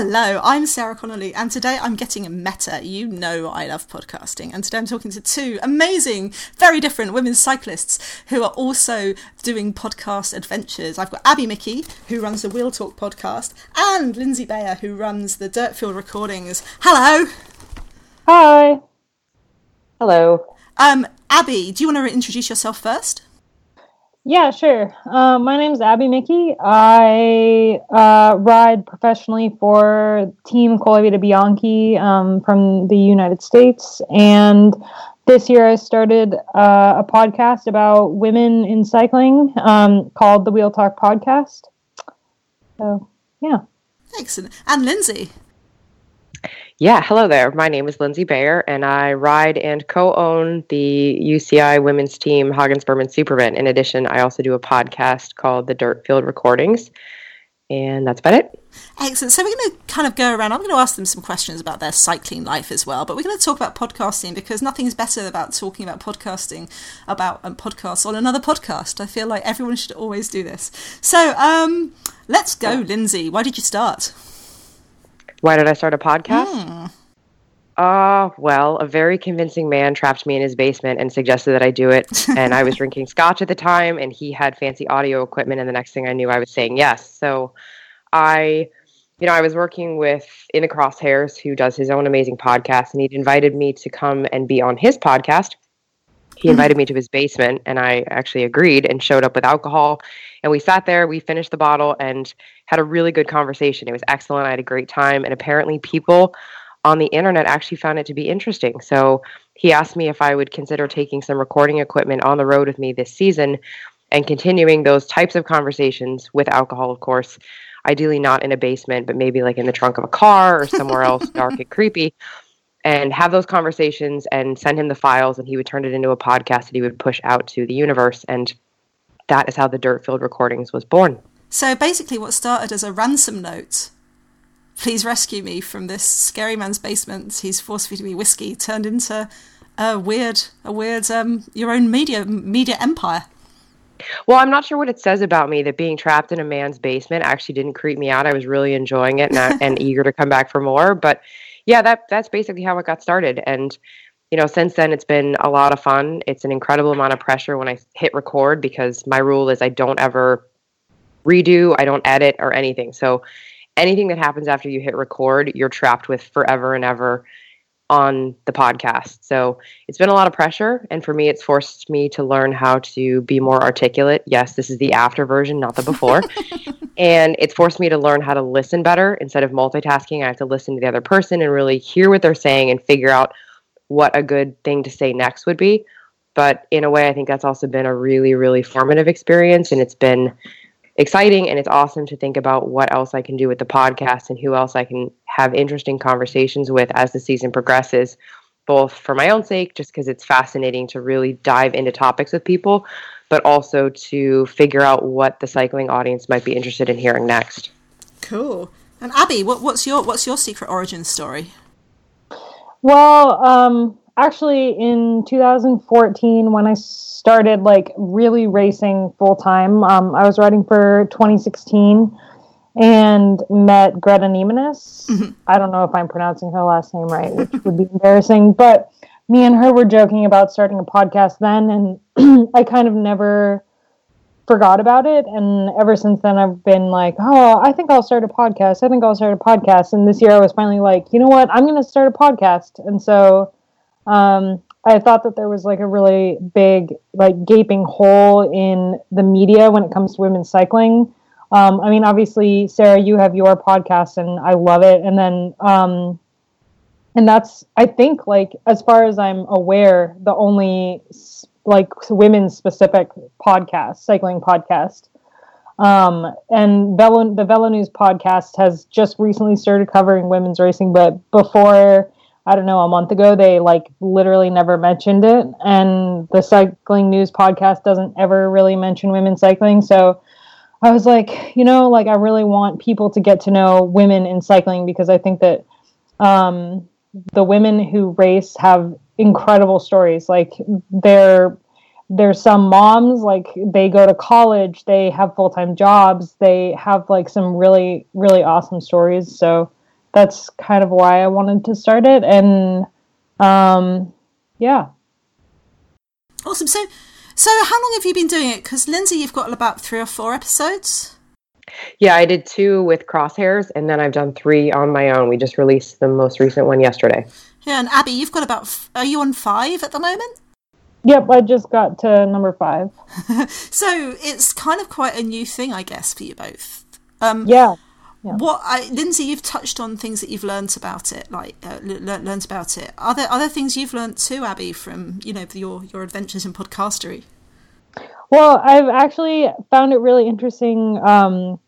Hello, I'm Sarah Connolly, and today I'm getting meta. You know I love podcasting, and today I'm talking to two amazing, very different women cyclists who are also doing podcast adventures. I've got Abby Mickey, who runs the Wheel Talk podcast, and Lindsay Bayer, who runs the Dirtfield Recordings. Hello. Hi. Hello. Um, Abby, do you want to introduce yourself first? Yeah, sure. Uh, my name is Abby Mickey. I uh, ride professionally for Team Colavita Bianchi um, from the United States. And this year I started uh, a podcast about women in cycling um, called the Wheel Talk Podcast. So, yeah. Excellent. And Lindsay. Yeah, hello there. My name is Lindsay Bayer, and I ride and co own the UCI women's team, Hagens Berman Supermint. In addition, I also do a podcast called The Dirt Field Recordings, and that's about it. Excellent. So, we're going to kind of go around. I'm going to ask them some questions about their cycling life as well, but we're going to talk about podcasting because nothing's better about talking about podcasting about a podcast on another podcast. I feel like everyone should always do this. So, um, let's go, Lindsay. Why did you start? Why did I start a podcast? Mm. Uh, well, a very convincing man trapped me in his basement and suggested that I do it. and I was drinking scotch at the time, and he had fancy audio equipment. And the next thing I knew, I was saying yes. So I, you know, I was working with In the Crosshairs, who does his own amazing podcast, and he'd invited me to come and be on his podcast. He invited me to his basement, and I actually agreed and showed up with alcohol. And we sat there, we finished the bottle, and had a really good conversation. It was excellent. I had a great time. And apparently, people on the internet actually found it to be interesting. So he asked me if I would consider taking some recording equipment on the road with me this season and continuing those types of conversations with alcohol, of course. Ideally, not in a basement, but maybe like in the trunk of a car or somewhere else dark and creepy. And have those conversations and send him the files, and he would turn it into a podcast that he would push out to the universe. And that is how the Dirtfield Recordings was born. So basically, what started as a ransom note, please rescue me from this scary man's basement. He's force feeding me whiskey. Turned into a weird, a weird, um, your own media media empire. Well, I'm not sure what it says about me that being trapped in a man's basement actually didn't creep me out. I was really enjoying it and, and eager to come back for more. But yeah, that that's basically how it got started. And you know, since then it's been a lot of fun. It's an incredible amount of pressure when I hit record because my rule is I don't ever redo, I don't edit or anything. So anything that happens after you hit record, you're trapped with forever and ever on the podcast. So it's been a lot of pressure. And for me, it's forced me to learn how to be more articulate. Yes, this is the after version, not the before. and it's forced me to learn how to listen better instead of multitasking. I have to listen to the other person and really hear what they're saying and figure out what a good thing to say next would be. But in a way, I think that's also been a really, really formative experience. And it's been exciting and it's awesome to think about what else I can do with the podcast and who else I can have interesting conversations with as the season progresses, both for my own sake, just because it's fascinating to really dive into topics with people, but also to figure out what the cycling audience might be interested in hearing next. Cool. And Abby, what, what's your what's your secret origin story? Well, um, actually, in 2014, when I started like really racing full time. Um, I was riding for 2016 and met Greta Neimanas. Mm-hmm. I don't know if I'm pronouncing her last name right, which would be embarrassing, but me and her were joking about starting a podcast then, and I kind of never forgot about it. And ever since then, I've been like, oh, I think I'll start a podcast. I think I'll start a podcast. And this year, I was finally like, you know what? I'm going to start a podcast. And so um, I thought that there was like a really big, like gaping hole in the media when it comes to women's cycling. Um, I mean, obviously, Sarah, you have your podcast, and I love it. And then, um, and that's, I think, like as far as I'm aware, the only like women's specific podcast, cycling podcast. Um, and Velo, the Velo News podcast has just recently started covering women's racing, but before I don't know, a month ago, they like literally never mentioned it. And the cycling news podcast doesn't ever really mention women cycling. So I was like, you know, like I really want people to get to know women in cycling because I think that um, the women who race have incredible stories. Like they're there's some moms like they go to college, they have full time jobs, they have like some really really awesome stories. So that's kind of why I wanted to start it. And um, yeah. Awesome. So, so how long have you been doing it? Because Lindsay, you've got about three or four episodes. Yeah, I did two with Crosshairs, and then I've done three on my own. We just released the most recent one yesterday. Yeah, and Abby, you've got about. F- are you on five at the moment? Yep, I just got to number five. so it's kind of quite a new thing, I guess, for you both. Um, yeah. Yeah. What I, Lindsay, you've touched on things that you've learned about it, like uh, le- learned about it. Are there other things you've learned too, Abby, from you know your your adventures in podcastery? Well, I've actually found it really interesting um,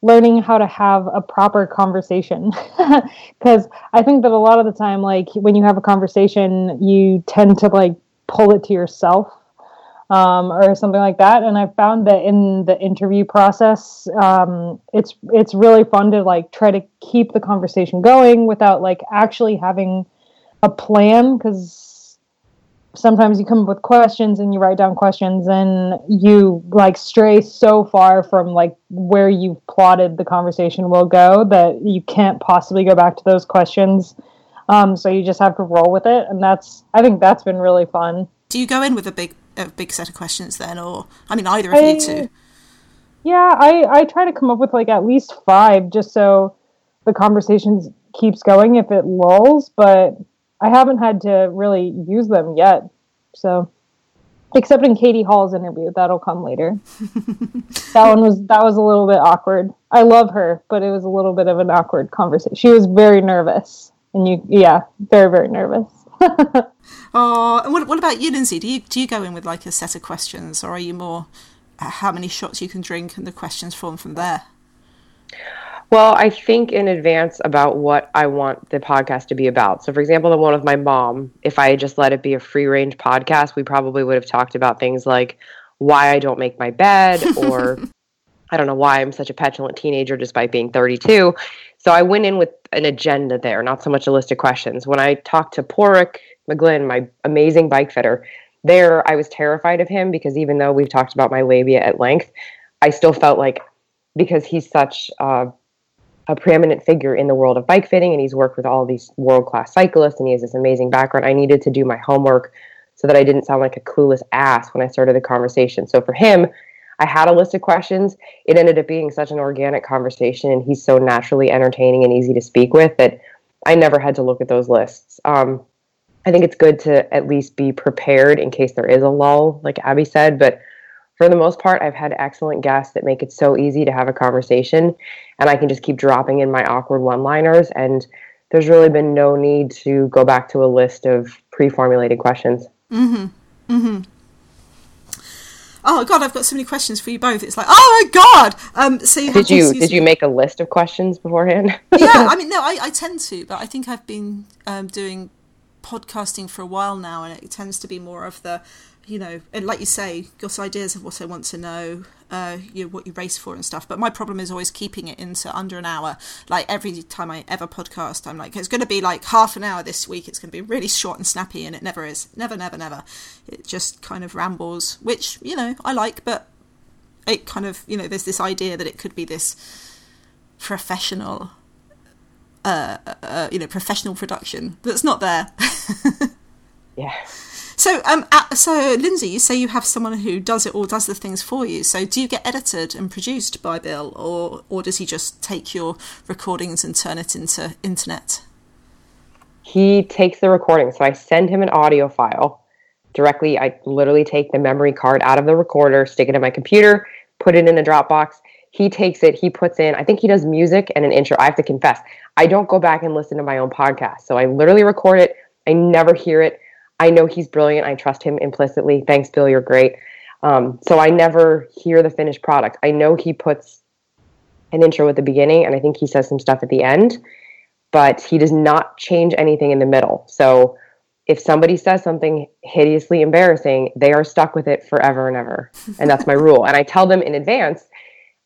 learning how to have a proper conversation because I think that a lot of the time, like when you have a conversation, you tend to like pull it to yourself um, or something like that. And I found that in the interview process, um, it's it's really fun to like try to keep the conversation going without like actually having a plan because sometimes you come up with questions and you write down questions and you like stray so far from like where you've plotted the conversation will go that you can't possibly go back to those questions. Um, so you just have to roll with it. And that's i think that's been really fun. Do you go in with a big a big set of questions then, or I mean, either of I, you two? Yeah, I I try to come up with like at least five, just so the conversations keeps going if it lulls. But I haven't had to really use them yet, so except in Katie Hall's interview, that'll come later. that one was that was a little bit awkward. I love her, but it was a little bit of an awkward conversation. She was very nervous, and you, yeah, very very nervous. oh, and what, what about you, Lindsay? Do you do you go in with like a set of questions, or are you more uh, how many shots you can drink and the questions form from there? Well, I think in advance about what I want the podcast to be about. So, for example, the one with my mom, if I had just let it be a free range podcast, we probably would have talked about things like why I don't make my bed or I don't know why I'm such a petulant teenager despite being 32. So I went in with an agenda there, not so much a list of questions. When I talked to Paraic McGlynn, my amazing bike fitter, there I was terrified of him because even though we've talked about my labia at length, I still felt like because he's such uh, a preeminent figure in the world of bike fitting and he's worked with all these world class cyclists and he has this amazing background, I needed to do my homework so that I didn't sound like a clueless ass when I started the conversation. So for him, I had a list of questions. It ended up being such an organic conversation, and he's so naturally entertaining and easy to speak with that I never had to look at those lists. Um, I think it's good to at least be prepared in case there is a lull, like Abby said. But for the most part, I've had excellent guests that make it so easy to have a conversation, and I can just keep dropping in my awkward one liners. And there's really been no need to go back to a list of pre formulated questions. Mm hmm. Mm hmm oh god, I've got so many questions for you both. It's like, oh my god. Um, so you did you did you make a list of questions beforehand? yeah, I mean, no, I, I tend to, but I think I've been um, doing podcasting for a while now, and it tends to be more of the you know, and like you say, got ideas of what I want to know, uh, you know, what you race for and stuff. But my problem is always keeping it into under an hour. Like every time I ever podcast, I'm like, it's going to be like half an hour this week. It's going to be really short and snappy, and it never is. Never, never, never. It just kind of rambles, which you know I like, but it kind of you know there's this idea that it could be this professional, uh, uh you know, professional production that's not there. yeah. So, um, so Lindsay, you say you have someone who does it all, does the things for you. So, do you get edited and produced by Bill, or or does he just take your recordings and turn it into internet? He takes the recording. So I send him an audio file directly. I literally take the memory card out of the recorder, stick it in my computer, put it in a Dropbox. He takes it, he puts in, I think he does music and an intro. I have to confess, I don't go back and listen to my own podcast. So I literally record it. I never hear it. I know he's brilliant. I trust him implicitly. Thanks, Bill. You're great. Um, so I never hear the finished product. I know he puts an intro at the beginning, and I think he says some stuff at the end, but he does not change anything in the middle. So if somebody says something hideously embarrassing, they are stuck with it forever and ever. And that's my rule. And I tell them in advance,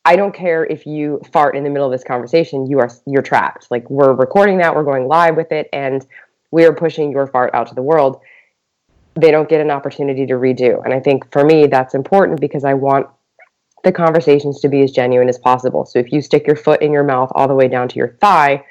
I don't care if you fart in the middle of this conversation, you are you're trapped. Like we're recording that, we're going live with it, and we are pushing your fart out to the world they don't get an opportunity to redo. And I think for me, that's important because I want the conversations to be as genuine as possible. So if you stick your foot in your mouth all the way down to your thigh,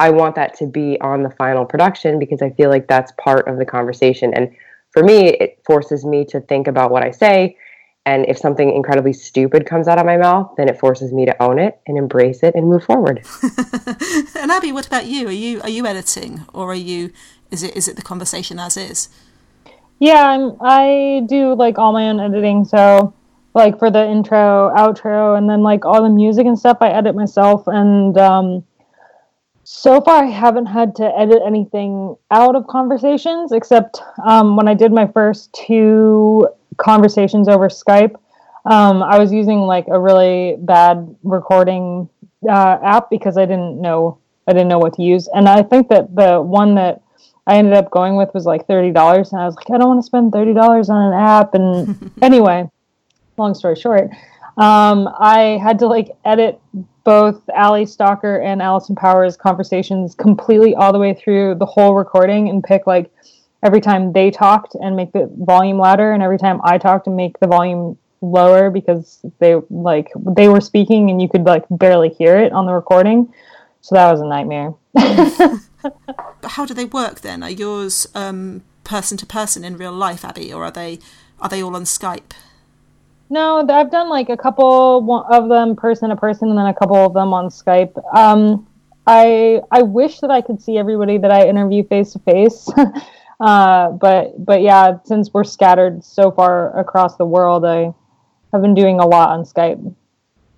I want that to be on the final production because I feel like that's part of the conversation. And for me, it forces me to think about what I say. And if something incredibly stupid comes out of my mouth, then it forces me to own it and embrace it and move forward. and Abby, what about you? Are you are you editing, or are you? Is it is it the conversation as is? Yeah, I'm, I do like all my own editing. So, like for the intro, outro, and then like all the music and stuff, I edit myself. And um, so far, I haven't had to edit anything out of conversations except um, when I did my first two conversations over Skype. Um, I was using like a really bad recording uh, app because I didn't know I didn't know what to use, and I think that the one that I ended up going with was like thirty dollars, and I was like, I don't want to spend thirty dollars on an app. And anyway, long story short, um, I had to like edit both Ali Stalker and Alison Powers conversations completely all the way through the whole recording and pick like every time they talked and make the volume louder, and every time I talked and make the volume lower because they like they were speaking and you could like barely hear it on the recording. So that was a nightmare. How do they work then? Are yours um, person to person in real life, Abby, or are they are they all on Skype? No, I've done like a couple of them person to person, and then a couple of them on Skype. Um, I I wish that I could see everybody that I interview face to face, but but yeah, since we're scattered so far across the world, I have been doing a lot on Skype.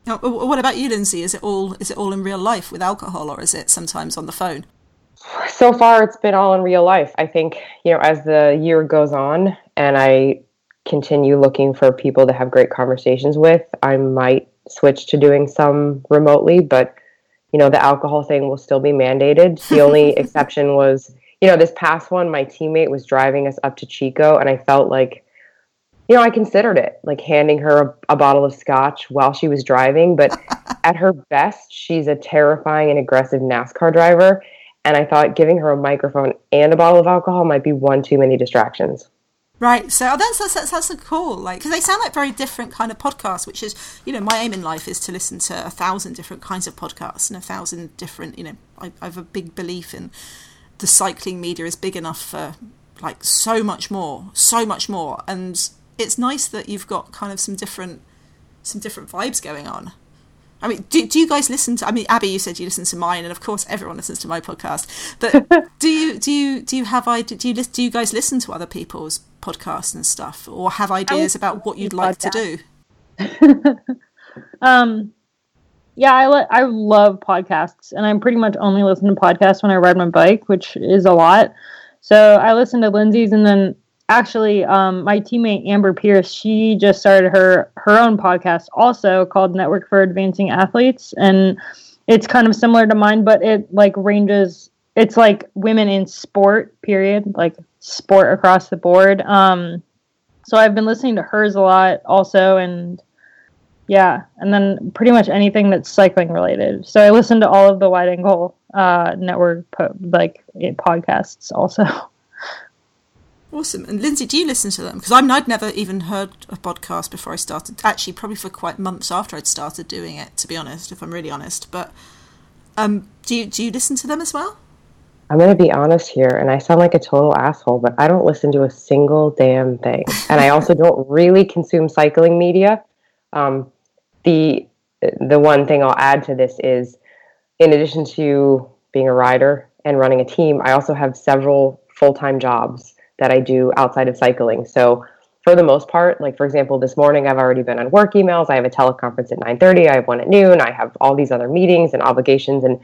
Now, what about you, Lindsay? Is it all is it all in real life with alcohol, or is it sometimes on the phone? So far, it's been all in real life. I think you know, as the year goes on, and I continue looking for people to have great conversations with, I might switch to doing some remotely. But you know, the alcohol thing will still be mandated. The only exception was, you know, this past one, my teammate was driving us up to Chico, and I felt like you know, I considered it, like handing her a, a, bottle of scotch while she was driving. But at her best, she's a terrifying and aggressive NASCAR driver. And I thought giving her a microphone and a bottle of alcohol might be one too many distractions. Right, so oh, that's that's, that's, that's cool. Like, because they sound like very different kind of podcasts. Which is, you know, my aim in life is to listen to a thousand different kinds of podcasts and a thousand different. You know, I, I have a big belief in the cycling media is big enough for like so much more, so much more, and it's nice that you've got kind of some different some different vibes going on. I mean, do, do you guys listen to? I mean, Abby, you said you listen to mine, and of course, everyone listens to my podcast. But do you do you do you have ideas? Do you do you guys listen to other people's podcasts and stuff, or have ideas about what you'd like to do? um, yeah, I le- I love podcasts, and I'm pretty much only listen to podcasts when I ride my bike, which is a lot. So I listen to Lindsay's, and then actually um, my teammate amber pierce she just started her her own podcast also called network for advancing athletes. And it's kind of similar to mine but it like ranges it's like women in sport period like sport across the board. Um so i've been listening to hers a lot also and yeah and then pretty much anything that's cycling related. So i listen to all of the wide angle uh network po- like podcasts also Awesome. And Lindsay, do you listen to them? Because I'd never even heard a podcast before I started. Actually, probably for quite months after I'd started doing it, to be honest, if I'm really honest. But um, do you do you listen to them as well? I'm going to be honest here, and I sound like a total asshole, but I don't listen to a single damn thing, and I also don't really consume cycling media. Um, the the one thing I'll add to this is, in addition to being a rider and running a team, I also have several full time jobs that I do outside of cycling. So for the most part, like for example, this morning I've already been on work emails. I have a teleconference at 9:30. I have one at noon. I have all these other meetings and obligations. And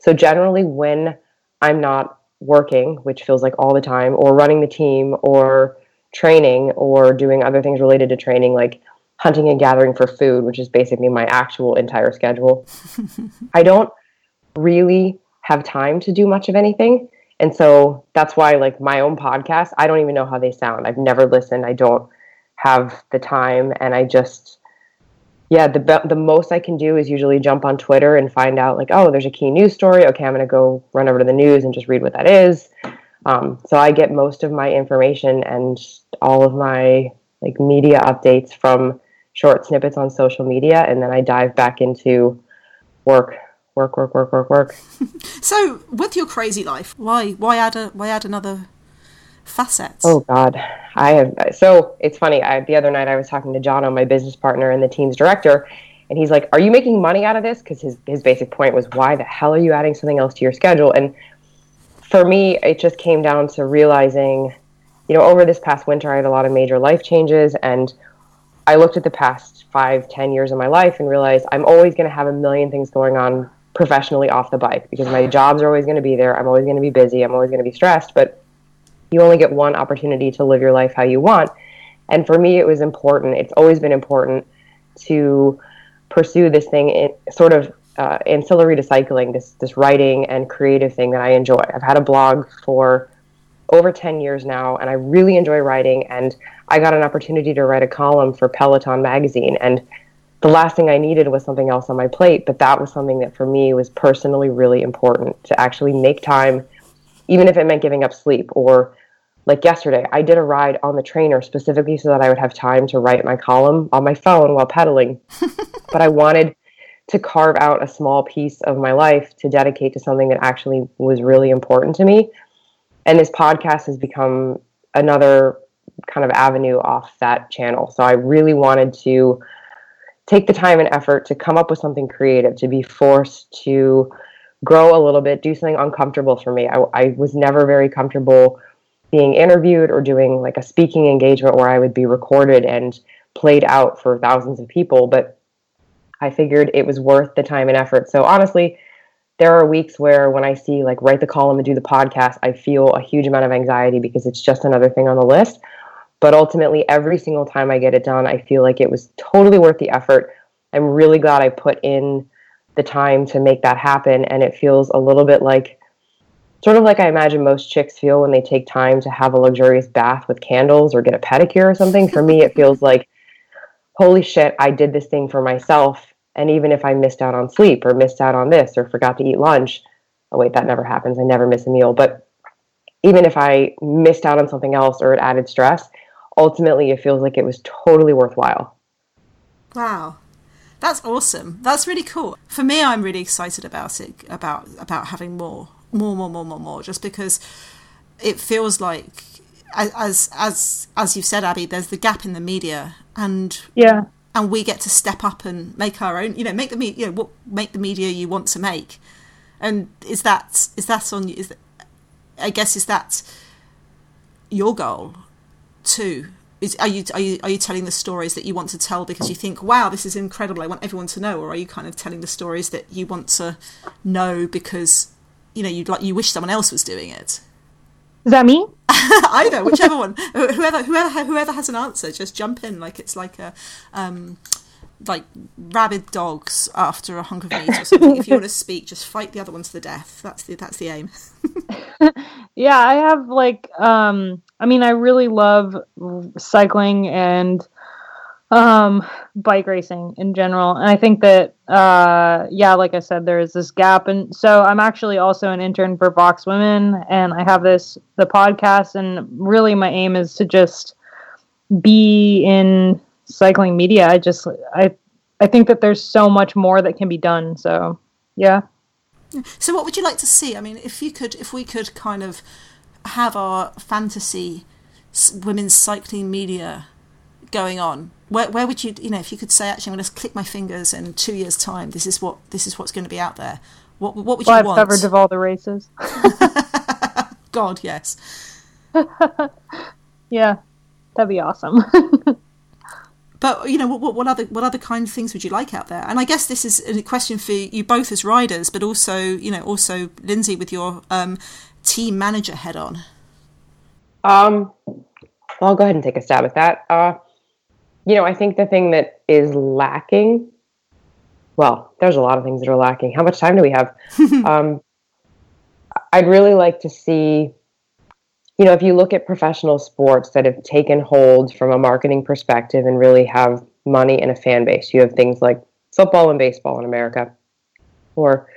so generally when I'm not working, which feels like all the time, or running the team or training or doing other things related to training, like hunting and gathering for food, which is basically my actual entire schedule. I don't really have time to do much of anything. And so that's why, like my own podcast, I don't even know how they sound. I've never listened. I don't have the time, and I just, yeah, the the most I can do is usually jump on Twitter and find out like, oh, there's a key news story. Okay, I'm gonna go run over to the news and just read what that is. Um, so I get most of my information and all of my like media updates from short snippets on social media, and then I dive back into work work, work, work, work, work. So, with your crazy life, why why add a why add another facet? Oh God, I have. So it's funny. I, the other night I was talking to Jono, my business partner and the team's director, and he's like, "Are you making money out of this?" Because his his basic point was, "Why the hell are you adding something else to your schedule?" And for me, it just came down to realizing, you know, over this past winter, I had a lot of major life changes, and I looked at the past five, ten years of my life and realized I'm always going to have a million things going on professionally off the bike because my jobs are always going to be there. I'm always going to be busy. I'm always going to be stressed, but you only get one opportunity to live your life how you want. And for me, it was important. It's always been important to pursue this thing, in, sort of uh, ancillary to cycling, this this writing and creative thing that I enjoy. I've had a blog for over 10 years now, and I really enjoy writing. And I got an opportunity to write a column for Peloton magazine, and the last thing I needed was something else on my plate, but that was something that for me was personally really important to actually make time, even if it meant giving up sleep. Or like yesterday, I did a ride on the trainer specifically so that I would have time to write my column on my phone while pedaling. but I wanted to carve out a small piece of my life to dedicate to something that actually was really important to me. And this podcast has become another kind of avenue off that channel. So I really wanted to take the time and effort to come up with something creative, to be forced to grow a little bit, do something uncomfortable for me. I, I was never very comfortable being interviewed or doing like a speaking engagement where I would be recorded and played out for thousands of people, but I figured it was worth the time and effort. So honestly, there are weeks where when I see like write the column and do the podcast, I feel a huge amount of anxiety because it's just another thing on the list. But ultimately, every single time I get it done, I feel like it was totally worth the effort. I'm really glad I put in the time to make that happen. And it feels a little bit like, sort of like I imagine most chicks feel when they take time to have a luxurious bath with candles or get a pedicure or something. For me, it feels like, holy shit, I did this thing for myself. And even if I missed out on sleep or missed out on this or forgot to eat lunch, oh, wait, that never happens. I never miss a meal. But even if I missed out on something else or it added stress, ultimately it feels like it was totally worthwhile. Wow. That's awesome. That's really cool. For me, I'm really excited about it, about about having more, more, more, more, more, more. Just because it feels like, as as as you've said, Abby, there's the gap in the media, and yeah, and we get to step up and make our own. You know, make the media, you know, what make the media you want to make. And is that is that on? Is that, I guess is that your goal too? Is, are you are you are you telling the stories that you want to tell because you think, wow, this is incredible, I want everyone to know, or are you kind of telling the stories that you want to know because you know you'd like you wish someone else was doing it? Is that me? Either, whichever one, whoever whoever whoever has an answer, just jump in like it's like a. Um, like rabid dogs after a hunk of meat or something. if you want to speak, just fight the other one to the death. That's the that's the aim. yeah, I have like um I mean I really love cycling and um bike racing in general. And I think that uh yeah, like I said there is this gap and so I'm actually also an intern for Vox Women and I have this the podcast and really my aim is to just be in cycling media. I just I I think that there's so much more that can be done. So yeah. So what would you like to see? I mean, if you could, if we could kind of have our fantasy women's cycling media going on, where where would you you know if you could say actually I'm going to click my fingers in two years time this is what this is what's going to be out there. What what would Live you want? coverage of all the races. God, yes. yeah, that'd be awesome. But you know, what, what other what other kind of things would you like out there? And I guess this is a question for you both as riders, but also you know, also Lindsay with your um, team manager head on. Um, I'll go ahead and take a stab at that. Uh, you know, I think the thing that is lacking. Well, there's a lot of things that are lacking. How much time do we have? um, I'd really like to see you know, if you look at professional sports that have taken hold from a marketing perspective and really have money and a fan base, you have things like football and baseball in America, or,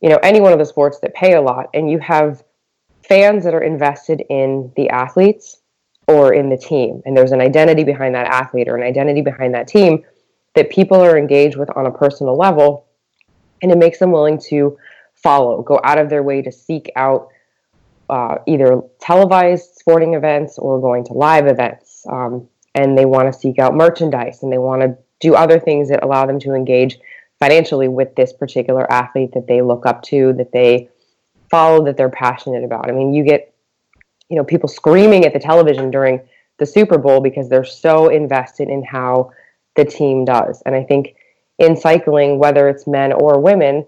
you know, any one of the sports that pay a lot, and you have fans that are invested in the athletes or in the team, and there's an identity behind that athlete or an identity behind that team that people are engaged with on a personal level. and it makes them willing to follow, go out of their way to seek out uh, either televised sporting events or going to live events. Um, and they want to seek out merchandise and they want to do other things that allow them to engage financially with this particular athlete that they look up to, that they follow, that they're passionate about. I mean, you get, you know, people screaming at the television during the Super Bowl because they're so invested in how the team does. And I think in cycling, whether it's men or women,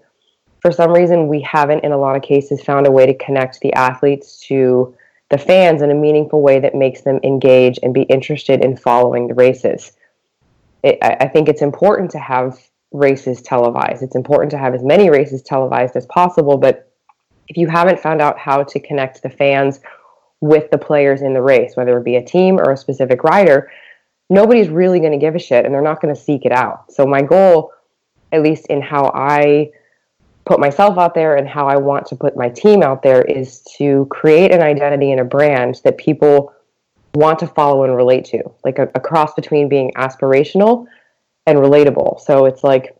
for some reason we haven't in a lot of cases found a way to connect the athletes to the fans in a meaningful way that makes them engage and be interested in following the races. It, I think it's important to have races televised. It's important to have as many races televised as possible, but if you haven't found out how to connect the fans with the players in the race, whether it be a team or a specific rider, nobody's really going to give a shit and they're not going to seek it out. So, my goal, at least in how I put myself out there and how I want to put my team out there, is to create an identity and a brand that people want to follow and relate to, like a, a cross between being aspirational and relatable. So, it's like,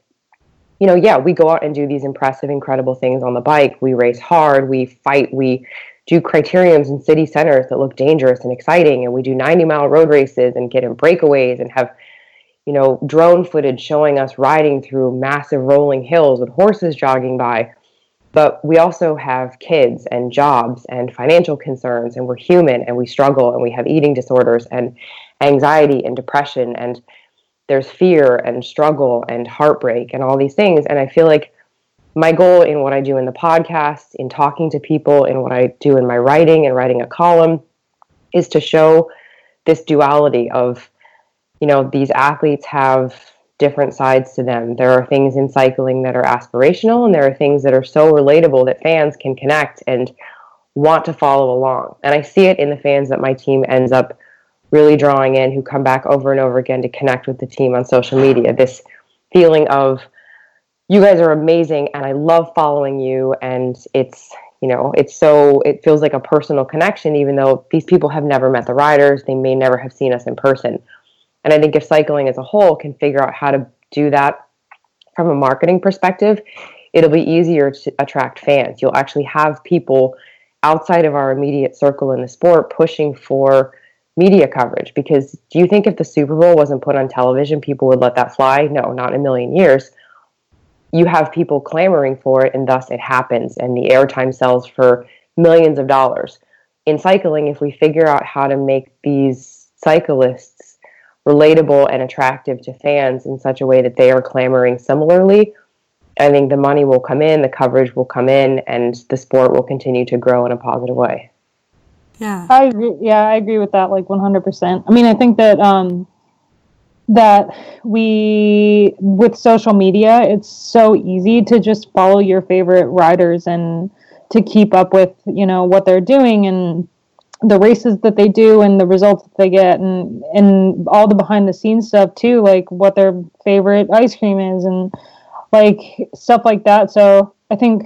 you know, yeah, we go out and do these impressive, incredible things on the bike. We race hard, we fight, we do criteriums in city centers that look dangerous and exciting and we do 90 mile road races and get in breakaways and have you know drone footage showing us riding through massive rolling hills with horses jogging by. But we also have kids and jobs and financial concerns and we're human and we struggle and we have eating disorders and anxiety and depression and there's fear and struggle and heartbreak and all these things. And i feel like my goal in what I do in the podcast, in talking to people, in what I do in my writing and writing a column is to show this duality of, you know, these athletes have different sides to them. There are things in cycling that are aspirational, and there are things that are so relatable that fans can connect and want to follow along. And I see it in the fans that my team ends up really drawing in who come back over and over again to connect with the team on social media. This feeling of, you guys are amazing and I love following you and it's you know it's so it feels like a personal connection even though these people have never met the riders they may never have seen us in person and I think if cycling as a whole can figure out how to do that from a marketing perspective it'll be easier to attract fans. You'll actually have people outside of our immediate circle in the sport pushing for media coverage. Because do you think if the Super Bowl wasn't put on television people would let that fly? No not in a million years. You have people clamoring for it, and thus it happens, and the airtime sells for millions of dollars. In cycling, if we figure out how to make these cyclists relatable and attractive to fans in such a way that they are clamoring similarly, I think the money will come in, the coverage will come in, and the sport will continue to grow in a positive way. Yeah, I agree. Yeah, I agree with that. Like one hundred percent. I mean, I think that um, that we with social media it's so easy to just follow your favorite riders and to keep up with you know what they're doing and the races that they do and the results that they get and and all the behind the scenes stuff too like what their favorite ice cream is and like stuff like that. So i think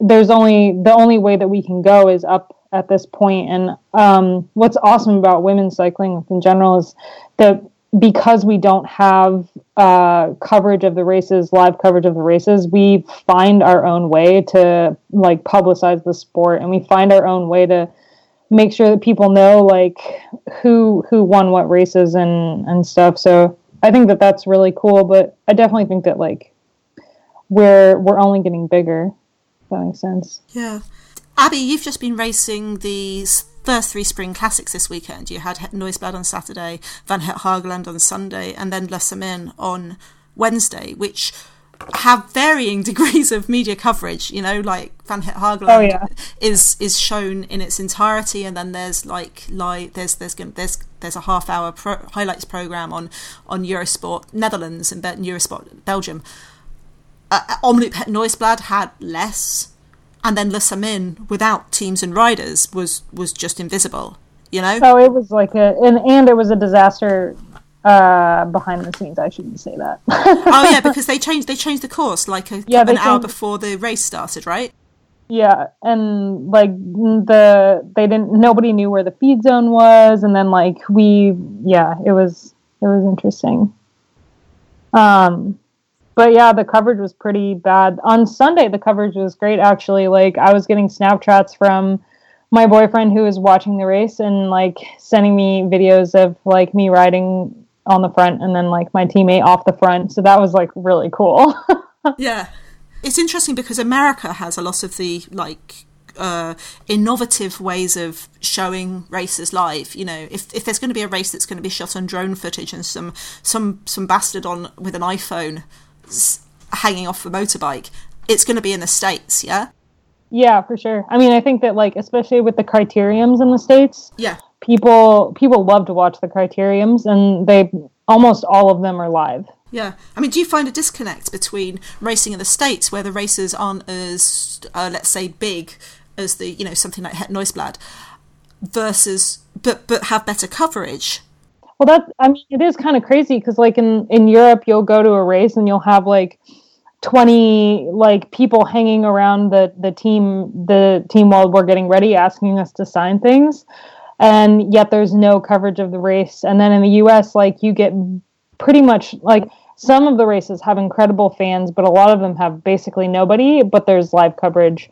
there's only the only way that we can go is up at this point. And um, what's awesome about women's cycling in general is that because we don't have uh, coverage of the races, live coverage of the races, we find our own way to like publicize the sport, and we find our own way to make sure that people know like who who won what races and and stuff. So I think that that's really cool. But I definitely think that like we're we're only getting bigger. If that makes sense. Yeah. Abby, you've just been racing these first three spring classics this weekend. You had Nieuwsblad on Saturday, Van Het Hageland on Sunday, and then Samyn on Wednesday, which have varying degrees of media coverage. You know, like Van Het Hageland oh, yeah. is is shown in its entirety, and then there's like live there's there's there's there's a half hour pro, highlights program on on Eurosport Netherlands and Eurosport Belgium. Uh, Omloop Het Nieuwsblad had less and then Le Samyn without teams and riders was was just invisible. You know? Oh, it was like a and and it was a disaster uh, behind the scenes. I shouldn't say that. oh yeah, because they changed they changed the course like a, yeah, an hour before the race started, right? Yeah, and like the they didn't nobody knew where the feed zone was, and then like we yeah, it was it was interesting. Um, but yeah, the coverage was pretty bad. On Sunday, the coverage was great actually. Like I was getting Snapchats from my boyfriend who was watching the race and like sending me videos of like me riding on the front and then like my teammate off the front. So that was like really cool. yeah. It's interesting because America has a lot of the like uh, innovative ways of showing races live. You know, if, if there's going to be a race that's going to be shot on drone footage and some some some bastard on with an iPhone hanging off a motorbike, it's going to be in the states. Yeah. Yeah, for sure. I mean, I think that like especially with the criteriums in the states, yeah, people people love to watch the criteriums, and they almost all of them are live. Yeah, I mean, do you find a disconnect between racing in the states, where the races aren't as, uh, let's say, big as the you know something like Het Nieuwsblad, versus but but have better coverage? Well, that I mean, it is kind of crazy because like in in Europe, you'll go to a race and you'll have like 20 like people hanging around the the team the team while we're getting ready asking us to sign things and yet there's no coverage of the race. And then in the US like you get pretty much like some of the races have incredible fans but a lot of them have basically nobody but there's live coverage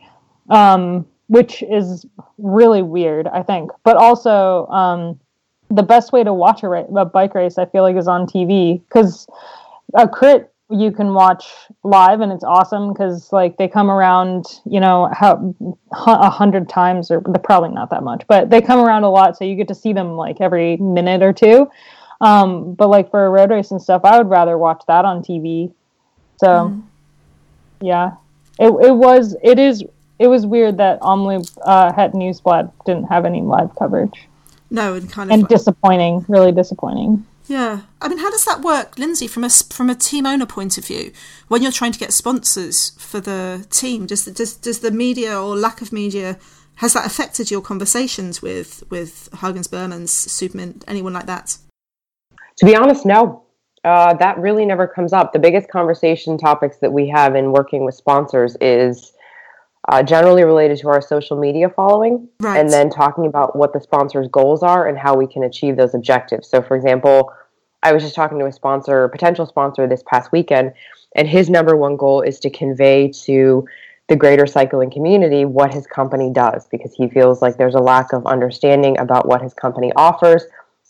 um, which is really weird I think. But also um, the best way to watch a, ra- a bike race I feel like is on TV cuz a crit you can watch live and it's awesome because like they come around you know how a hundred times or probably not that much but they come around a lot so you get to see them like every minute or two. Um, but like for a road race and stuff i would rather watch that on tv so mm. yeah. It, it was it is it was weird that Omloop uh, Het Nieuwsblad didn't have any live coverage. No and kind of and disappointing really disappointing yeah, I mean, how does that work, Lindsay, from a from a team owner point of view? When you're trying to get sponsors for the team, does the, does does the media or lack of media has that affected your conversations with with Hagens Bermans, Supermint, anyone like that? To be honest, no. Uh, that really never comes up. The biggest conversation topics that we have in working with sponsors is uh, generally related to our social media following, right. and then talking about what the sponsor's goals are and how we can achieve those objectives. So, for example, I was just talking to a sponsor, a potential sponsor this past weekend, and his number one goal is to convey to the greater cycling community what his company does because he feels like there's a lack of understanding about what his company offers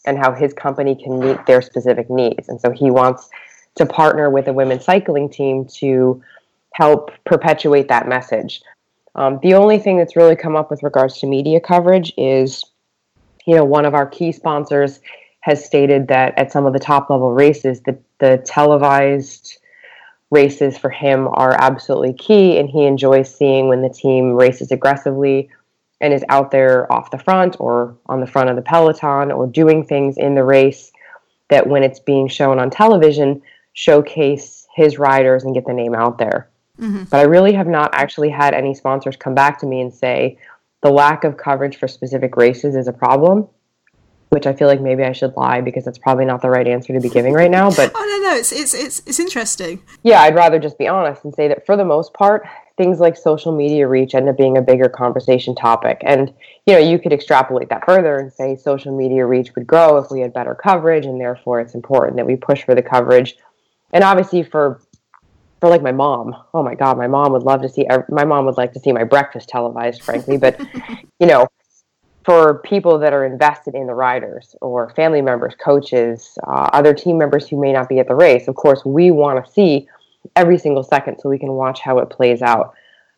and how his company can meet their specific needs. And so he wants to partner with a women's cycling team to help perpetuate that message. Um, the only thing that's really come up with regards to media coverage is, you know, one of our key sponsors has stated that at some of the top level races, the, the televised races for him are absolutely key, and he enjoys seeing when the team races aggressively and is out there off the front or on the front of the peloton or doing things in the race that when it's being shown on television showcase his riders and get the name out there. Mm-hmm. But I really have not actually had any sponsors come back to me and say the lack of coverage for specific races is a problem which I feel like maybe I should lie because that's probably not the right answer to be giving right now. But oh no, no, it's it's it's it's interesting. Yeah, I'd rather just be honest and say that for the most part, things like social media reach end up being a bigger conversation topic. And you know, you could extrapolate that further and say social media reach would grow if we had better coverage, and therefore it's important that we push for the coverage. And obviously, for for like my mom, oh my god, my mom would love to see. My mom would like to see my breakfast televised, frankly. But you know, for people that are invested in the riders or family members, coaches, uh, other team members who may not be at the race. Of course, we want to see every single second so we can watch how it plays out.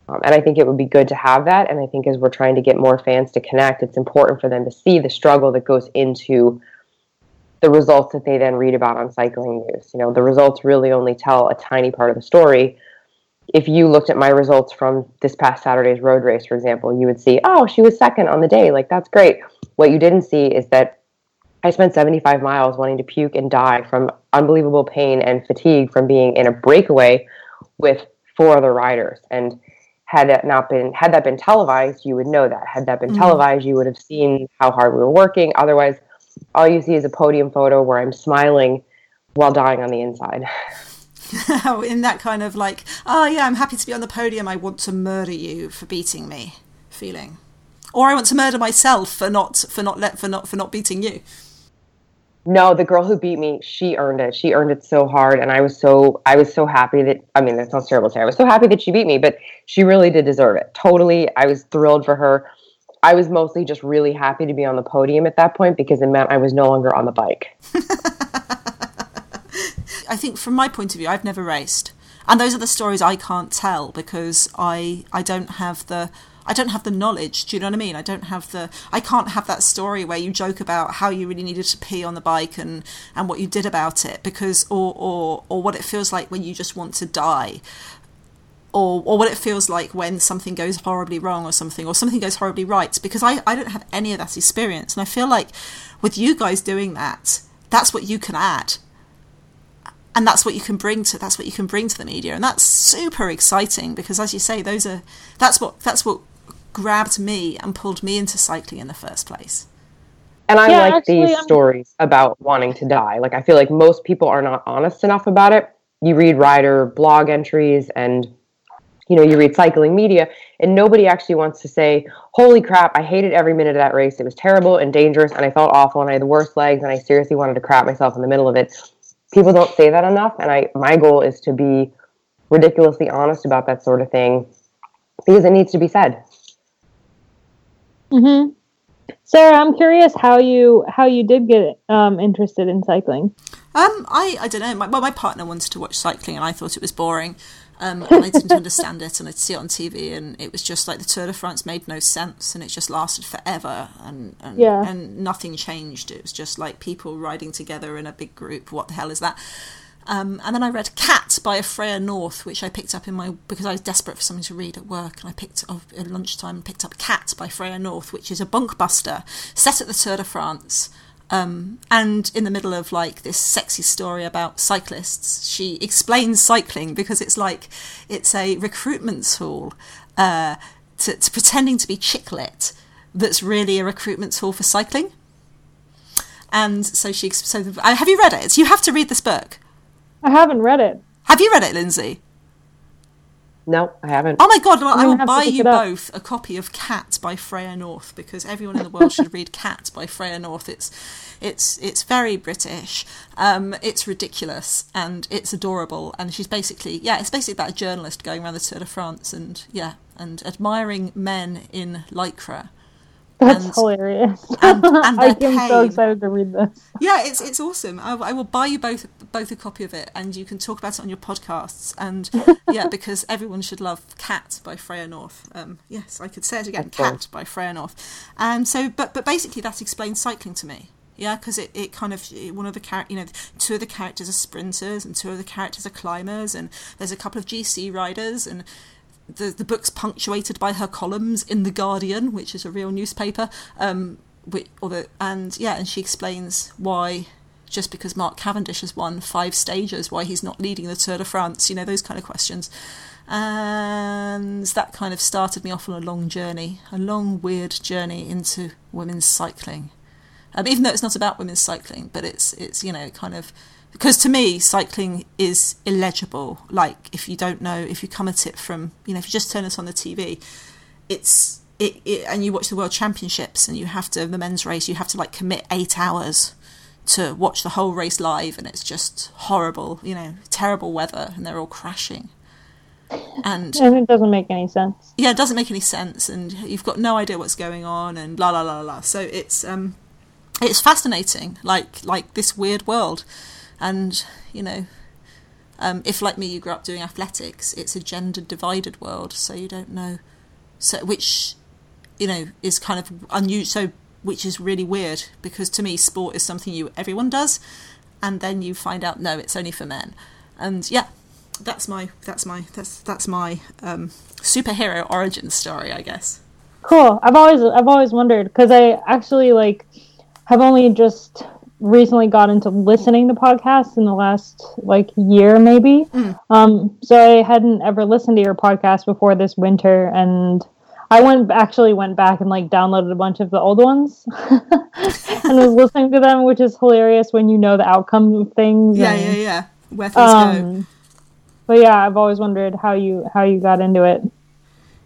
Um, and I think it would be good to have that. And I think as we're trying to get more fans to connect, it's important for them to see the struggle that goes into the results that they then read about on cycling news. You know, the results really only tell a tiny part of the story if you looked at my results from this past Saturday's road race, for example, you would see, oh, she was second on the day. Like, that's great. What you didn't see is that I spent 75 miles wanting to puke and die from unbelievable pain and fatigue from being in a breakaway with four other riders. And had that not been had that been televised, you would know that. Had that been mm-hmm. televised, you would have seen how hard we were working. Otherwise, all you see is a podium photo where I'm smiling while dying on the inside. in that kind of like, oh yeah, I'm happy to be on the podium. I want to murder you for beating me feeling, or I want to murder myself for not for not let for not for not beating you. No, the girl who beat me, she earned it. She earned it so hard, and I was so I was so happy that I mean that sounds terrible to say. I was so happy that she beat me, but she really did deserve it. Totally, I was thrilled for her. I was mostly just really happy to be on the podium at that point because it meant I was no longer on the bike. I think from my point of view, I've never raced, and those are the stories I can't tell because I I don't have the I don't have the knowledge. Do you know what I mean? I don't have the. I can't have that story where you joke about how you really needed to pee on the bike and and what you did about it because or or or what it feels like when you just want to die. Or, or what it feels like when something goes horribly wrong or something or something goes horribly right because I, I don't have any of that experience and I feel like with you guys doing that that's what you can add and that's what you can bring to that's what you can bring to the media and that's super exciting because as you say those are that's what that's what grabbed me and pulled me into cycling in the first place. And I yeah, like actually, these I'm... stories about wanting to die. Like I feel like most people are not honest enough about it. You read rider blog entries and you know, you read cycling media and nobody actually wants to say, "Holy crap, I hated every minute of that race. It was terrible and dangerous and I felt awful and I had the worst legs and I seriously wanted to crap myself in the middle of it." People don't say that enough and I my goal is to be ridiculously honest about that sort of thing because it needs to be said. hmm Sarah, I'm curious how you how you did get um, interested in cycling. Um, I I don't know. My, well, my partner wanted to watch cycling, and I thought it was boring. Um, and I didn't understand it, and I'd see it on TV, and it was just like the Tour de France made no sense, and it just lasted forever, and and, yeah. and nothing changed. It was just like people riding together in a big group. What the hell is that? Um, and then I read Cat by Freya North, which I picked up in my because I was desperate for something to read at work, and I picked up at lunchtime and picked up Cat by Freya North, which is a bonkbuster set at the Tour de France. Um, and in the middle of like this sexy story about cyclists, she explains cycling because it's like it's a recruitment tool uh, to, to pretending to be chicklit that's really a recruitment tool for cycling. And so she, so have you read it? You have to read this book. I haven't read it. Have you read it, Lindsay? No, I haven't. Oh my god! Well, I will buy you both a copy of Cat by Freya North because everyone in the world should read Cat by Freya North. It's it's it's very British. Um, it's ridiculous and it's adorable. And she's basically yeah, it's basically about a journalist going around the Tour de France and yeah, and admiring men in lycra that's and, hilarious. And, and I am so excited to read this. Yeah, it's it's awesome. I, I, will buy you both both a copy of it, and you can talk about it on your podcasts. And yeah, because everyone should love "Cat" by Freya North. Um, yes, I could say it again, "Cat" by Freya North. And so, but but basically, that explains cycling to me. Yeah, because it, it kind of one of the char- you know two of the characters are sprinters and two of the characters are climbers and there's a couple of GC riders and the the book's punctuated by her columns in the Guardian, which is a real newspaper. Um, which, the and yeah, and she explains why just because Mark Cavendish has won five stages, why he's not leading the Tour de France. You know those kind of questions. And that kind of started me off on a long journey, a long, weird journey into women's cycling. Um, even though it's not about women's cycling, but it's it's you know kind of because to me cycling is illegible. Like if you don't know if you come at it from you know if you just turn it on the tv it's it, it, and you watch the world championships and you have to the men's race you have to like commit eight hours to watch the whole race live and it's just horrible you know terrible weather and they're all crashing. And, and it doesn't make any sense. Yeah it doesn't make any sense and you've got no idea what's going on and la la la la. So it's um it's fascinating like like this weird world and, you know, um, if like me you grew up doing athletics, it's a gender divided world, so you don't know, so which, you know, is kind of unusual. So which is really weird because to me sport is something you everyone does, and then you find out no, it's only for men, and yeah, that's my that's my that's that's my um, superhero origin story, I guess. Cool. I've always I've always wondered because I actually like have only just recently got into listening to podcasts in the last like year maybe. Mm. um so i hadn't ever listened to your podcast before this winter and i went actually went back and like downloaded a bunch of the old ones. And was listening to them which is hilarious when you know the outcome of things yeah and, yeah yeah. Where things um, go but yeah i've always wondered how you how you got into it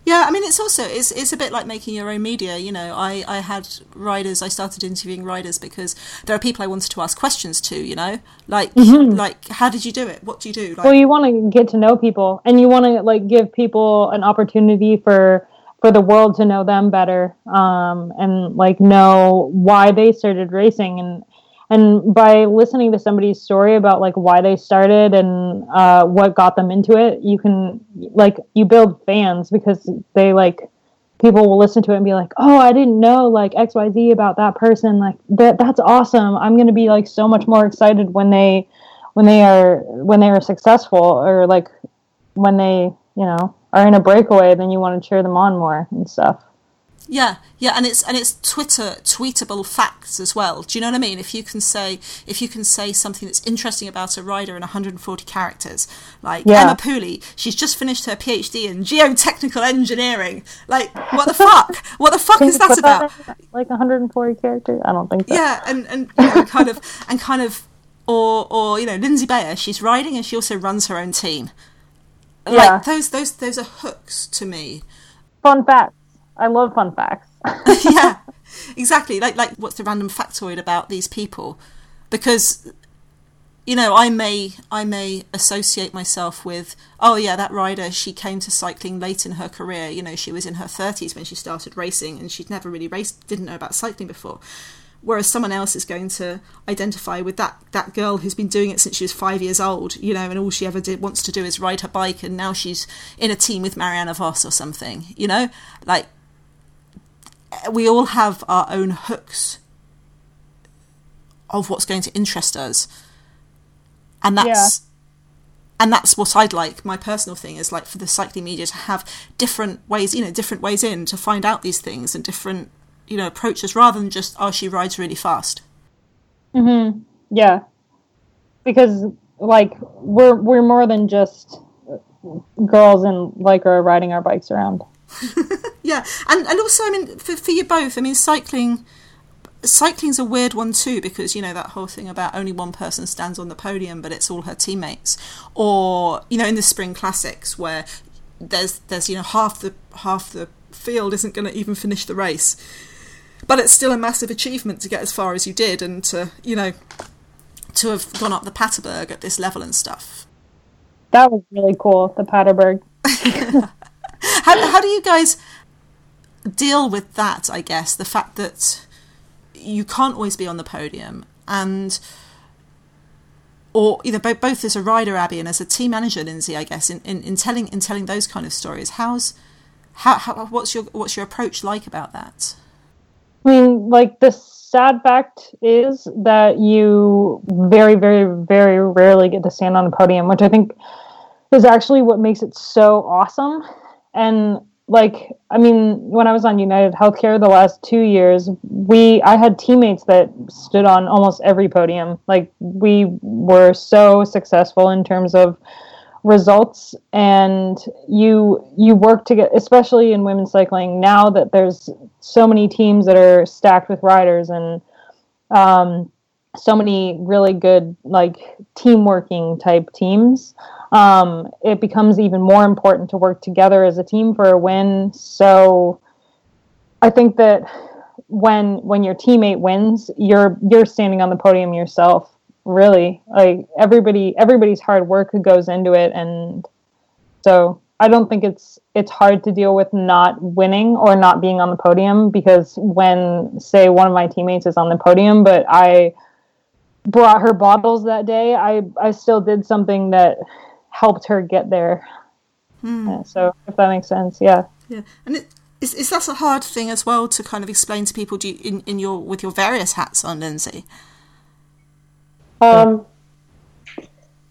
Yeah, I mean, it's also it's it's a bit like making your own media. You know, I I had riders. I started interviewing riders because there are people I wanted to ask questions to. You know, like mm-hmm. like how did you do it? What do you do? Like, well, you want to get to know people, and you want to like give people an opportunity for for the world to know them better, um, and like know why they started racing and and by listening to somebody's story about like why they started and uh, what got them into it you can like you build fans because they like people will listen to it and be like oh i didn't know like xyz about that person like that that's awesome. I'm going to be like so much more excited when they when they are when they are successful or like when they you know are in a breakaway then you want to cheer them on more and stuff yeah, yeah, and it's and it's Twitter tweetable facts as well. Do you know what I mean? If you can say if you can say something that's interesting about a rider in 140 characters, like yeah. Emma Pooley, she's just finished her PhD in geotechnical engineering. Like, what the fuck? What the fuck is that about? Like 140 characters? I don't think so. Yeah, and and you know, kind of and kind of or or you know, Lindsay Bayer, she's riding and she also runs her own team. Like yeah. those those those are hooks to me. Fun fact I love fun facts. yeah, exactly. Like, like, what's the random factoid about these people? Because, you know, I may, I may associate myself with, oh yeah, that rider. She came to cycling late in her career. You know, she was in her thirties when she started racing, and she'd never really raced, didn't know about cycling before. Whereas someone else is going to identify with that that girl who's been doing it since she was five years old, you know, and all she ever did wants to do is ride her bike, and now she's in a team with Mariana Vos or something, you know, like we all have our own hooks of what's going to interest us. And that's yeah. and that's what i'd like. My personal thing is like for the cycling media to have different ways you know different ways in to find out these things and different you know approaches rather than just oh she rides really fast. Mhm yeah. Because like we're we're more than just girls and like are riding our bikes around yeah, and and also, I mean, for for you both, I mean, cycling. Cycling's a weird one too because you know that whole thing about only one person stands on the podium, but it's all her teammates. Or you know, in the spring classics where there's there's you know half the half the field isn't going to even finish the race, but it's still a massive achievement to get as far as you did and to you know to have gone up the Paterberg at this level and stuff. That was really cool, the Paterberg. how, how do you guys deal with that? I guess the fact that you can't always be on the podium and or you know both as a rider abby and as a team manager lindsay i guess in, in, in telling in telling those kind of stories how's how, how what's your what's your approach like about that i mean like the sad fact is that you very very very rarely get to stand on a podium which i think is actually what makes it so awesome and like i mean when i was on united healthcare the last two years we i had teammates that stood on almost every podium. Like we were so successful in terms of results. And you you work to get especially in women's cycling now that there's so many teams that are stacked with riders and um, so many really good like team working type teams um, it becomes even more important to work together as a team for a win. So I think that when when your teammate wins, you're you're standing on the podium yourself. Really, like everybody everybody's hard work goes into it, and so I don't think it's it's hard to deal with not winning or not being on the podium because when say one of my teammates is on the podium, but I brought her bottles that day, I I still did something that helped her get there. Hmm. Yeah, so if that makes sense, yeah. Yeah, and it, is is that a hard thing as well to kind of explain to people? Do you, in in your with your various hats on, Lindsay? Um.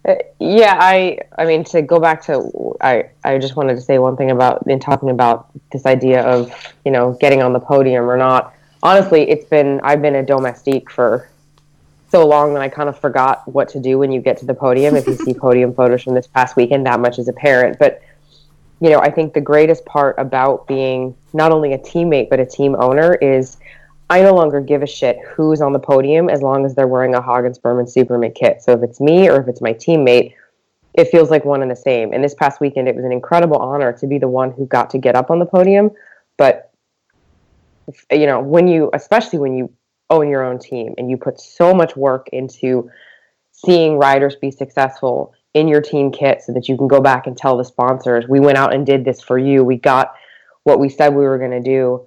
Uh, yeah, I I mean to go back to I I just wanted to say one thing about in talking about this idea of you know getting on the podium or not. Honestly, it's been I've been a domestique for so long that I kind of forgot what to do when you get to the podium. If you see podium photos from this past weekend, that much is apparent. But you know, I think the greatest part about being not only a teammate but a team owner is I no longer give a shit who's on the podium as long as they're wearing a Hagens Berman Supermint kit. So if it's me or if it's my teammate, it feels like one and the same. And this past weekend, it was an incredible honor to be the one who got to get up on the podium. But you know, when you, especially when you own your own team and you put so much work into seeing riders be successful in your team kit so that you can go back and tell the sponsors, we went out and did this for you. We got what we said we were going to do.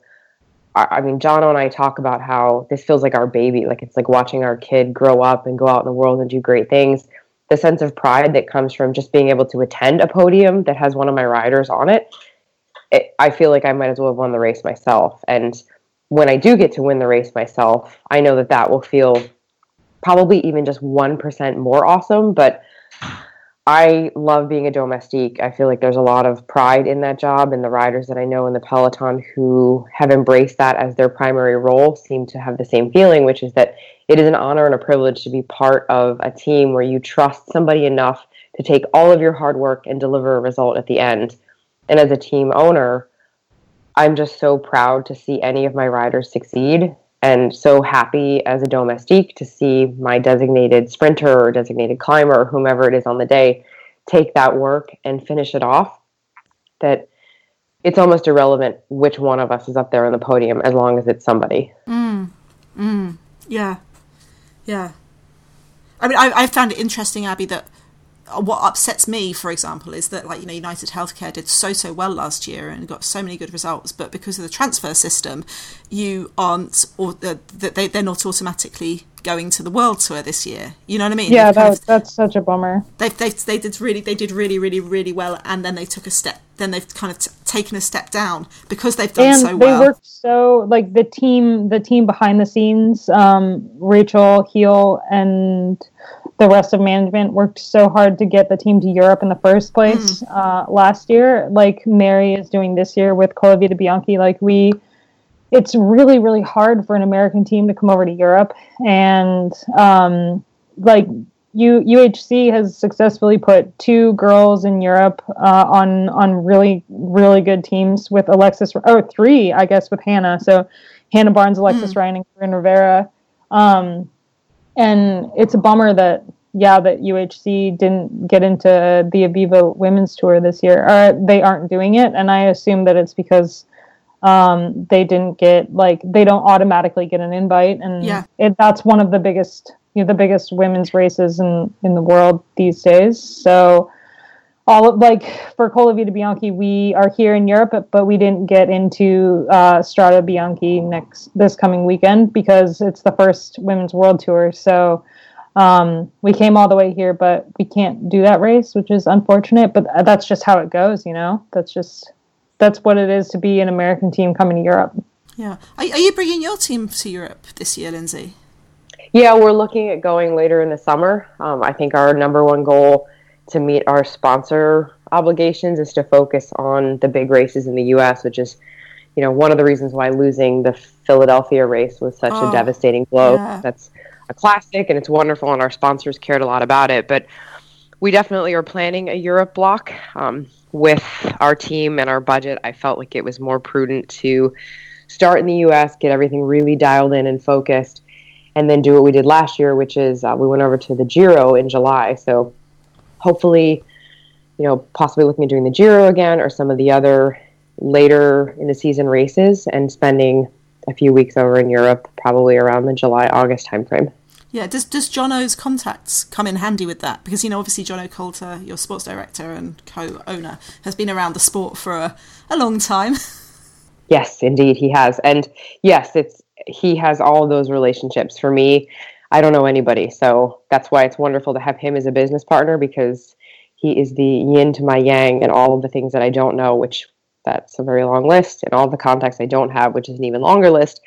I mean, john and I talk about how this feels like our baby. Like it's like watching our kid grow up and go out in the world and do great things. The sense of pride that comes from just being able to attend a podium that has one of my riders on it, it I feel like I might as well have won the race myself. And when I do get to win the race myself, I know that that will feel probably even just 1% more awesome. But I love being a domestique. I feel like there's a lot of pride in that job, and the riders that I know in the peloton who have embraced that as their primary role seem to have the same feeling, which is that it is an honor and a privilege to be part of a team where you trust somebody enough to take all of your hard work and deliver a result at the end. And as a team owner, I'm just so proud to see any of my riders succeed and so happy as a domestique to see my designated sprinter or designated climber or whomever it is on the day take that work and finish it off that it's almost irrelevant which one of us is up there on the podium as long as it's somebody. Mm, mm, yeah yeah. I mean I, I found it interesting abby that what upsets me, for example, is that like you know United Healthcare did so so well last year and got so many good results, but because of the transfer system, you aren't or uh, that they they're not automatically going to the world tour this year. You know what I mean? Yeah, that, of, that's such a bummer. They, they they did really they did really really really well, and then they took a step. Then they've kind of t- taken a step down because they've done and so well. They worked so like the team the team behind the scenes, um, Rachel Heal and the rest of management worked so hard to get the team to Europe in the first place mm. uh, last year, like Mary is doing this year with Colavita Bianchi. Like we, it's really really hard for an American team to come over to Europe, and um, like U, UHC has successfully put two girls in Europe uh, on on really really good teams with Alexis or three I guess with Hannah. So Hannah Barnes, Alexis mm. Ryan, and Coryn Rivera. Um, and it's a bummer that yeah that UHC didn't get into the Aviva Women's Tour this year. Or they aren't doing it, and I assume that it's because um, they didn't get like they don't automatically get an invite, and yeah. it, that's one of the biggest you know, the biggest women's races in in the world these days. So all of, like for Colavita Bianchi, we are here in Europe, but, but we didn't get into uh, Strade Bianche next this coming weekend because it's the first women's world tour. So um, we came all the way here, but we can't do that race, which is unfortunate. But that's just how it goes, you know. That's just that's what it is to be an American team coming to Europe. Yeah, are, are you bringing your team to Europe this year, Lindsay? Yeah, we're looking at going later in the summer. Um, I think our number one goal to meet our sponsor obligations is to focus on the big races in the U.S., which is, you know, one of the reasons why losing the Philadelphia race was such oh, a devastating blow. Yeah. That's a classic, and it's wonderful, and our sponsors cared a lot about it. But we definitely are planning a Europe block um, with our team and our budget. I felt like it was more prudent to start in the U.S., get everything really dialed in and focused, and then do what we did last year, which is uh, we went over to the Giro in July. So hopefully, you know, possibly looking at doing the Giro again or some of the other later in the season races and spending a few weeks over in Europe, probably around the July August timeframe. Yeah, does does Jono's contacts come in handy with that? Because you know, obviously, Jono Coulter, your sports director and co-owner, has been around the sport for a, a long time. yes, indeed, he has, and yes, it's he has all those relationships. For me, I don't know anybody. So that's why it's wonderful to have him as a business partner because he is the yin to my yang and all of the things that I don't know, which that's a very long list, and all the contacts I don't have, which is an even longer list.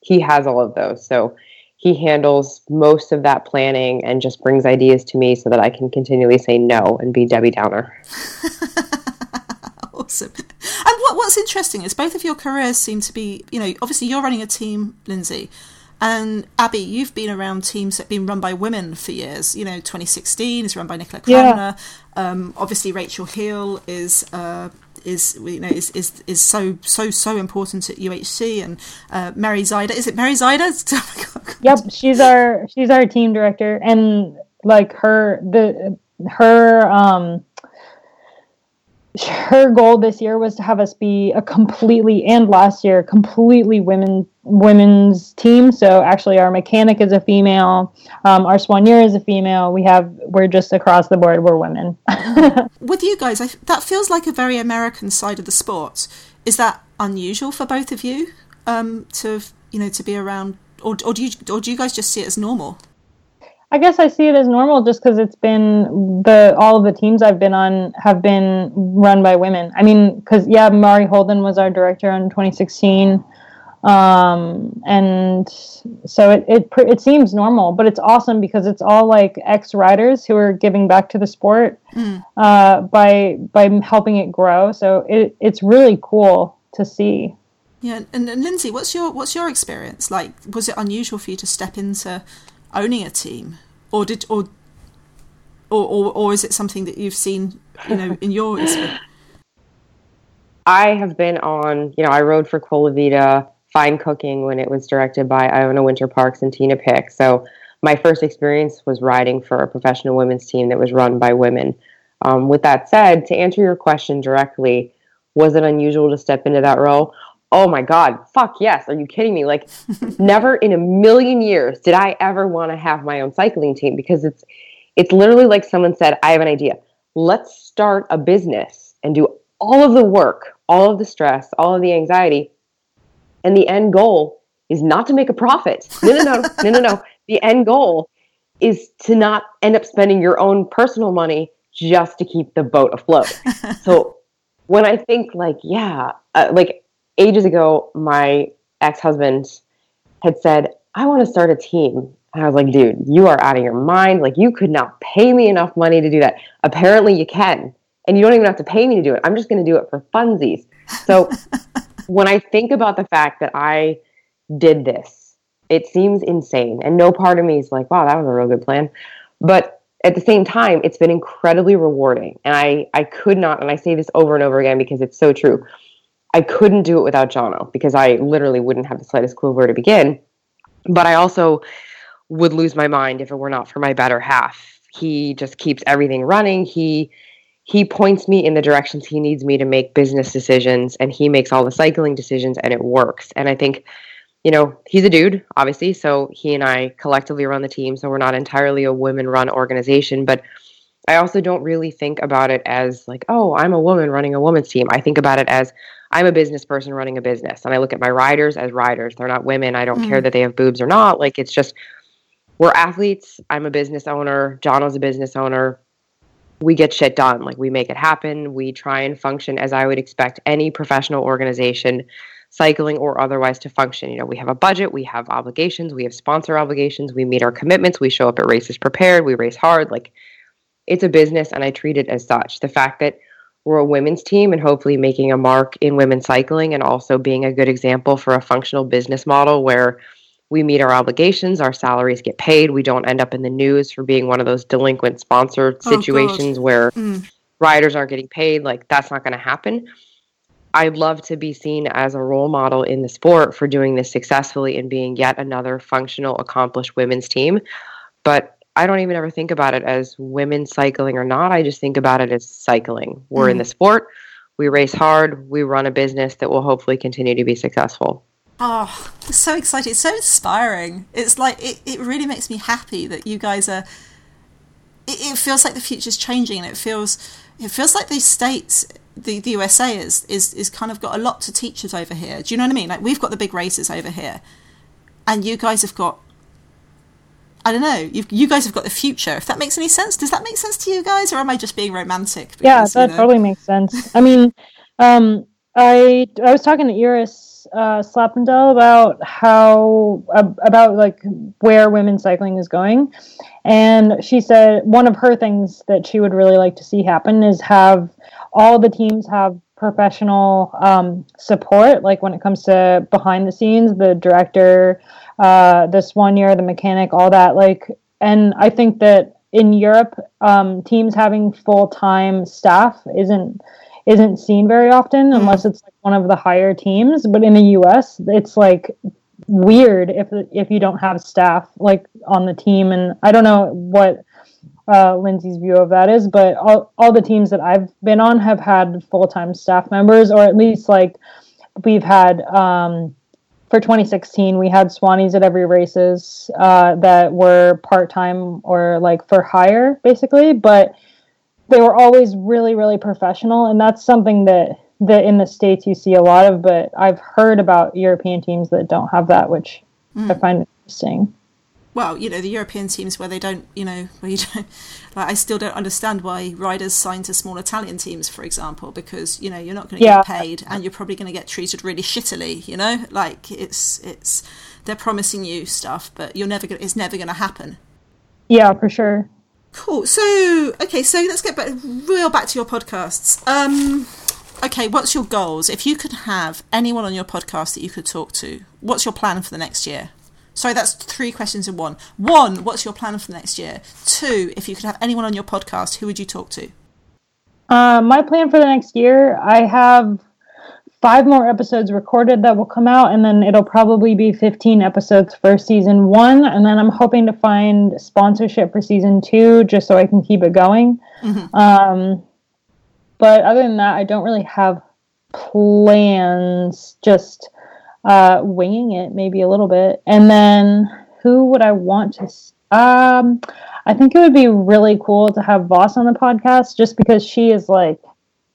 He has all of those. So he handles most of that planning and just brings ideas to me so that I can continually say no and be Debbie Downer. awesome. And what, what's interesting is both of your careers seem to be, you know, obviously you're running a team, Lindsay, and Abby, you've been around teams that have been run by women for years. You know, 2016 is run by Nicola Cranmer. Yeah. Um, obviously, Rachel Heal is. Uh, is you know is, is is so so so important at UHC and uh, Mary Zider is it Mary Zider? Oh yep, she's our she's our team director and like her the her um, her goal this year was to have us be a completely and last year completely women women's team. So actually our mechanic is a female. Um, our soigneur is a female. We have we're just across the board we're women. With you guys I, that feels like a very american side of the sport. Is that unusual for both of you um, to you know to be around or, or do you or do you guys just see it as normal? I guess I see it as normal just because it's been the all of the teams I've been on have been run by women. I mean, because yeah, Mari Holden was our director in 2016, um, and so it, it it seems normal, but it's awesome because it's all like ex riders who are giving back to the sport mm. uh, by by helping it grow. So it it's really cool to see. Yeah, and, and Lindsay, what's your what's your experience like? Was it unusual for you to step into owning a team, or did or or or, or is it something that you've seen, you know, in your experience? I have been on, you know, I rode for Colavita Fine Cooking when it was directed by Iona Wynter-Parks and Tina Pic. So my first experience was riding for a professional women's team that was run by women. Um, with that said, to answer your question directly, was it unusual to step into that role? oh my god fuck yes are you kidding me like never in a million years did i ever want to have my own cycling team because it's it's literally like someone said i have an idea let's start a business and do all of the work all of the stress all of the anxiety and the end goal is not to make a profit no no no no no no the end goal is to not end up spending your own personal money just to keep the boat afloat so when i think like yeah uh, like ages ago, my ex husband had said, I want to start a team. And I was like, dude, you are out of your mind. Like, you could not pay me enough money to do that. Apparently, you can. And you don't even have to pay me to do it. I'm just going to do it for funsies. So, when I think about the fact that I did this, it seems insane. And no part of me is like, wow, that was a real good plan. But at the same time, it's been incredibly rewarding. And I, I could not, and I say this over and over again because it's so true. I couldn't do it without Jono because I literally wouldn't have the slightest clue where to begin. But I also would lose my mind if it were not for my better half. He just keeps everything running. He he points me in the directions he needs me to make business decisions and he makes all the cycling decisions and it works. And I think you know, he's a dude, obviously, so he and I collectively run the team, so we're not entirely a women run organization, but I also don't really think about it as like, oh, I'm a woman running a women's team. I think about it as I'm a business person running a business, and I look at my riders as riders. They're not women. I don't mm. care that they have boobs or not. Like it's just we're athletes. I'm a business owner. Jono's a business owner. We get shit done. Like we make it happen. We try and function as I would expect any professional organization, cycling or otherwise, to function. You know, we have a budget, we have obligations, we have sponsor obligations, we meet our commitments, we show up at races prepared, we race hard. Like it's a business and I treat it as such. The fact that we're a women's team and hopefully making a mark in women's cycling and also being a good example for a functional business model where we meet our obligations, our salaries get paid, we don't end up in the news for being one of those delinquent sponsored oh, situations where mm. riders aren't getting paid. Like that's not going to happen. I'd love to be seen as a role model in the sport for doing this successfully and being yet another functional, accomplished women's team. But I don't even ever think about it as women cycling or not. I just think about it as cycling. We're mm. in the sport, we race hard, we run a business that will hopefully continue to be successful. Oh, so exciting. It's so inspiring. It's like, it, it really makes me happy that you guys are. It, it feels like the future's changing and it feels it feels like these states the, the USA is, is is kind of got a lot to teach us over here. Do you know what I mean? Like we've got the big races over here, and you guys have got I don't know. You you guys have got the future. If that makes any sense, does that make sense to you guys, or am I just being romantic? Because, yeah, that you know... totally makes sense. I mean, um, I I was talking to Iris uh, Slappendel about how about like where women's cycling is going, and she said one of her things that she would really like to see happen is have all the teams have professional um, support, like when it comes to behind the scenes, the director uh, this year, the mechanic, all that. Like, and I think that in Europe, um, teams having full time staff isn't isn't seen very often mm. unless it's like one of the higher teams. But in the U.S., it's like weird if if you don't have staff like on the team, and I don't know what uh, Lindsay's view of that is, but all, all the teams that I've been on have had full time staff members, or at least like we've had um, for 2016, we had Swannies at every races uh, that were part time or like for hire, basically, but they were always really, really professional, and that's something that that in the states you see a lot of. But I've heard about European teams that don't have that, which mm. I find interesting well, you know, the European teams where they don't, you know, where you don't, like, I still don't understand why riders sign to small Italian teams, for example, because you know you're not going to yeah. get paid and you're probably going to get treated really shittily. You know, like it's it's they're promising you stuff, but you're never gonna, it's never going to happen. Yeah, for sure. Cool. So okay, so let's get back real back to your podcasts. Um, okay, what's your goals? If you could have anyone on your podcast that you could talk to, what's your plan for the next year? Sorry, that's three questions in one. One, what's your plan for the next year? Two, if you could have anyone on your podcast, who would you talk to? Uh, my plan for the next year, I have five more episodes recorded that will come out, and then it'll probably be 15 episodes for season one. And then I'm hoping to find sponsorship for season two just so I can keep it going. Mm-hmm. Um, but other than that, I don't really have plans. Just uh, winging it maybe a little bit. And then who would I want to? Um, I think it would be really cool to have Vos on the podcast, just because she is like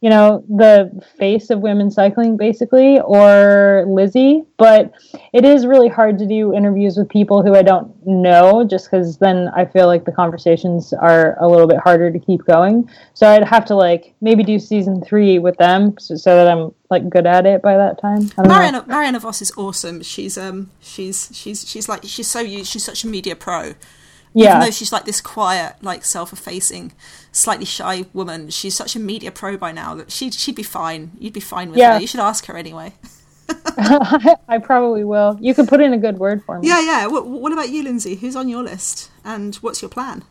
you know, the face of women's cycling, basically, or Lizzie. But it is really hard to do interviews with people who I don't know, just because then I feel like the conversations are a little bit harder to keep going. So I'd have to like maybe do season three with them, so, so that I'm like good at it by that time. Marianne, Marianne Vos is awesome. She's um she's she's she's like she's so used. She's such a media pro yeah. Even though she's like this quiet, like self-effacing, slightly shy woman, she's such a media pro by now that she'd she'd be fine. You'd be fine with yeah. her. You should ask her anyway. I probably will. You can put in a good word for me. Yeah, yeah. What, what about you, Lindsay? Who's on your list, and what's your plan?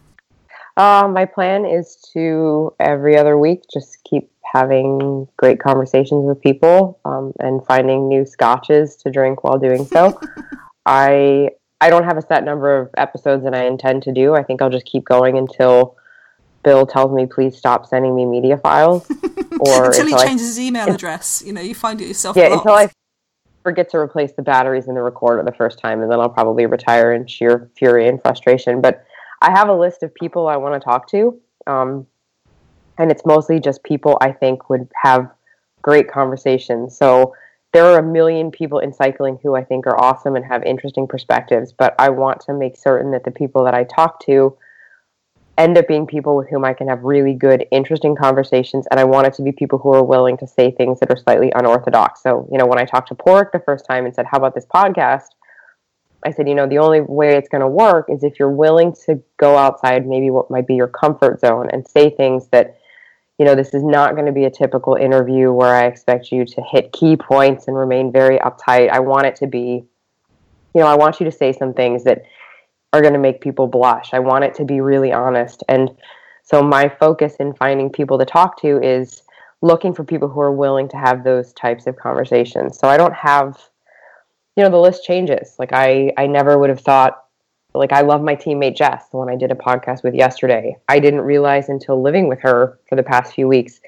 Uh, my plan is to every other week just keep having great conversations with people um, and finding new scotches to drink while doing so. I I don't have a set number of episodes that I intend to do. I think I'll just keep going until Bill tells me please stop sending me media files, or until, until he changes his email address. You know, you find it yourself. Yeah, blocked. until I forget to replace the batteries in the recorder the first time, and then I'll probably retire in sheer fury and frustration. But I have a list of people I want to talk to, um, and it's mostly just people I think would have great conversations. So there are a million people in cycling who I think are awesome and have interesting perspectives, but I want to make certain that the people that I talk to end up being people with whom I can have really good, interesting conversations. And I want it to be people who are willing to say things that are slightly unorthodox. So, you know, when I talked to Pork the first time and said, How about this podcast? I said, you know, the only way it's going to work is if you're willing to go outside maybe what might be your comfort zone and say things that you know, this is not going to be a typical interview where I expect you to hit key points and remain very uptight. I want it to be, you know, I want you to say some things that are going to make people blush. I want it to be really honest. And so my focus in finding people to talk to is looking for people who are willing to have those types of conversations. So I don't have you know the list changes. Like I I never would have thought like I love my teammate Jess, the one I did a podcast with yesterday. I didn't realize until living with her for the past few weeks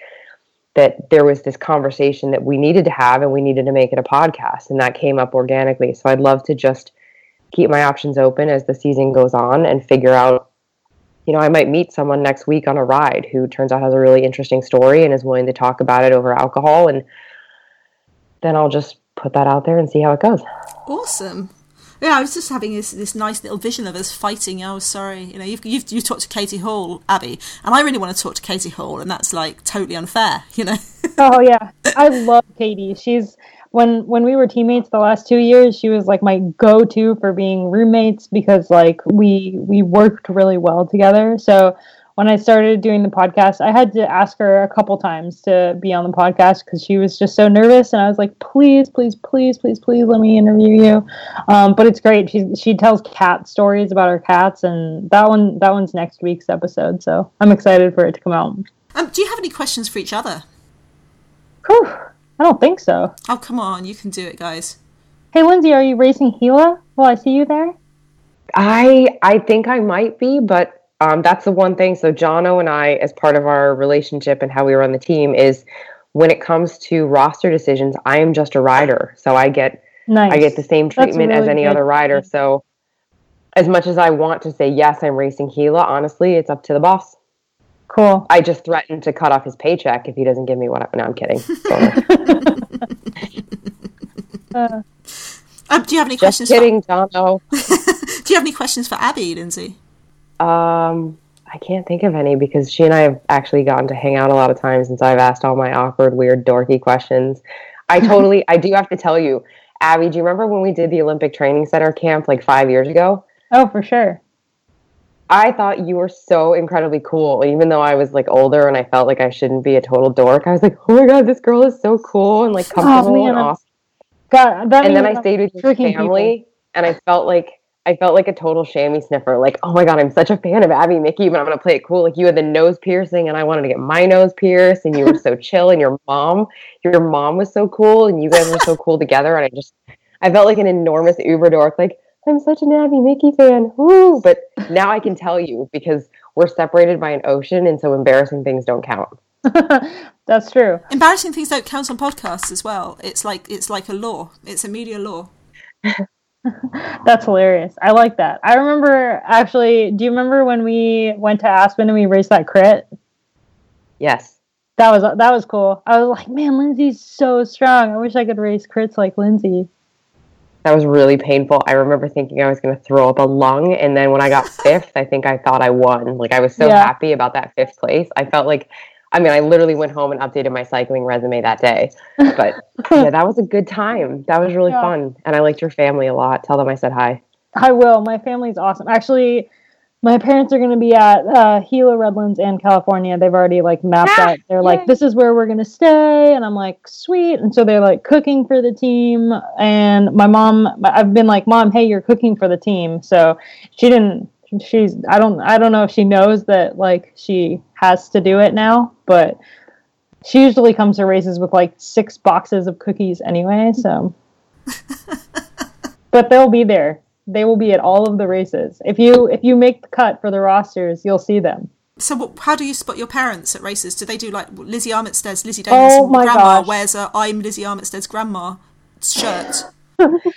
that there was this conversation that we needed to have and we needed to make it a podcast and that came up organically. So I'd love to just keep my options open as the season goes on and figure out you know, I might meet someone next week on a ride who turns out has a really interesting story and is willing to talk about it over alcohol and then I'll just put that out there and see how it goes. Awesome yeah, I was just having this this nice little vision of us fighting. Oh, sorry, you know, you've you've, you've talked to Katie Hall, Abby, and I really want to talk to Katie Hall, and that's like totally unfair, you know. oh yeah, I love Katie. She's when when we were teammates the last two years, she was like my go to for being roommates because like we we worked really well together. So when I started doing the podcast, I had to ask her a couple times to be on the podcast because she was just so nervous. And I was like, please, please, please, please, please let me interview you. Um, but it's great. She she tells cat stories about her cats, and that one that one's next week's episode. So I'm excited for it to come out. Um, do you have any questions for each other? Whew, I don't think so. Oh come on, you can do it, guys. Hey Lindsay, are you racing Gila? Will I see you there? I I think I might be, but Um, that's the one thing. So Jono and I, as part of our relationship and how we run the team, is when it comes to roster decisions, I am just a rider. So I get Nice. I get the same treatment as any good. other rider. So as much as I want to say yes, I'm racing Gila, honestly, it's up to the boss. Cool. I just threatened to cut off his paycheck if he doesn't give me what I no, I'm kidding. Uh, Um, do you have any just questions? kidding, Jono. Do you have any questions for Abby, Lindsay? Um, I can't think of any because she and I have actually gotten to hang out a lot of times since I've asked all my awkward, weird, dorky questions. I totally, I do have to tell you, Abby, do you remember when we did the Olympic Training Center camp like five years ago? oh, for sure. I thought you were so incredibly cool, even though I was like older and I felt like I shouldn't be a total dork. I was like, oh my god, this girl is so cool and like comfortable man, and awesome. God, And then I stayed with your family, and I felt like I felt like a total chamois sniffer. Like, oh my god, I'm such a fan of Abby Mickey, but I'm gonna play it cool. Like you had the nose piercing, and I wanted to get my nose pierced, and you were so chill, and your mom, your mom was so cool, and you guys were so cool together, and I just, I felt like an enormous Uber dork. Like I'm such an Abby Mickey fan, woo! But now I can tell you because we're separated by an ocean, and so embarrassing things don't count. That's true. Embarrassing things don't count on podcasts as well. It's like it's like a law. It's a media law. That's hilarious. I like that. I remember actually. Do you remember when we went to Aspen and we raced that crit? Yes. That was that was cool. I was like, man, Lindsay's so strong. I wish I could race crits like Lindsay. That was really painful. I remember thinking I was going to throw up a lung. And then when I got fifth, I think I thought I won. Like, I was so Yeah. happy about that fifth place. I felt like, I mean, I literally went home and updated my cycling resume that day. But yeah, that was a good time. That was really Yeah. fun. And I liked your family a lot. Tell them I said hi. I will. My family's awesome. Actually, my parents are going to be at uh, Gila, Redlands, and California. They've already like mapped Ah, out. They're like, this is where we're going to stay, and I'm like, sweet. And so they're like cooking for the team. And my mom, I've been like, mom, hey, you're cooking for the team. So she didn't. She's. I don't. I don't know if she knows that like she has to do it now, but she usually comes to races with like six boxes of cookies anyway. So but they'll be there. They will be at all of the races. If you if you make the cut for the rosters, you'll see them. So, what, how do you spot your parents at races? Do they do like Lizzie Armitstead's Lizzie oh Davis Oh my grandma gosh. wears a "I'm Lizzie Armitstead's grandma" shirt?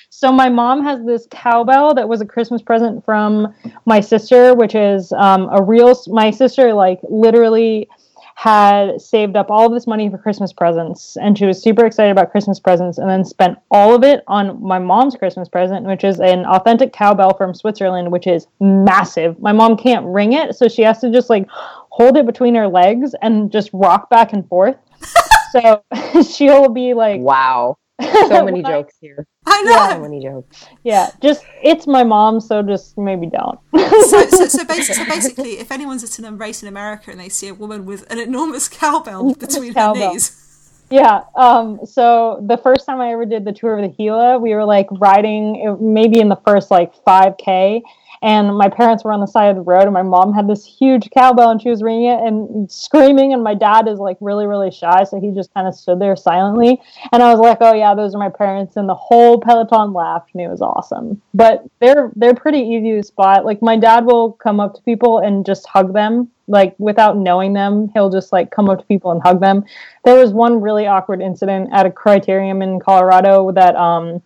So my mom has this cowbell that was a Christmas present from my sister, which is um, a real. My sister like literally had saved up all of this money for Christmas presents, and she was super excited about Christmas presents, and then spent all of it on my mom's Christmas present, which is an authentic cowbell from Switzerland, which is massive. My mom can't ring it, so she has to just like hold it between her legs and just rock back and forth. so she'll be like, Wow. So many jokes here. I know. So many jokes. Yeah, just it's my mom, so just maybe don't. so, so, so, basi- so basically, if anyone's at a race in America and they see a woman with an enormous cowbell between her knees, yeah. Um. So the first time I ever did the tour of the Gila, we were like riding, maybe in the first like five k, and my parents were on the side of the road, and my mom had this huge cowbell, and she was ringing it and screaming, and my dad is like really really shy, so he just kind of stood there silently, and I was like, oh yeah, those are my parents, and the whole peloton laughed, and it was awesome. But they're they're pretty easy to spot. Like my dad will come up to people and just hug them, like without knowing them. He'll just like come up to people and hug them. There was one really awkward incident at a criterium in Colorado that um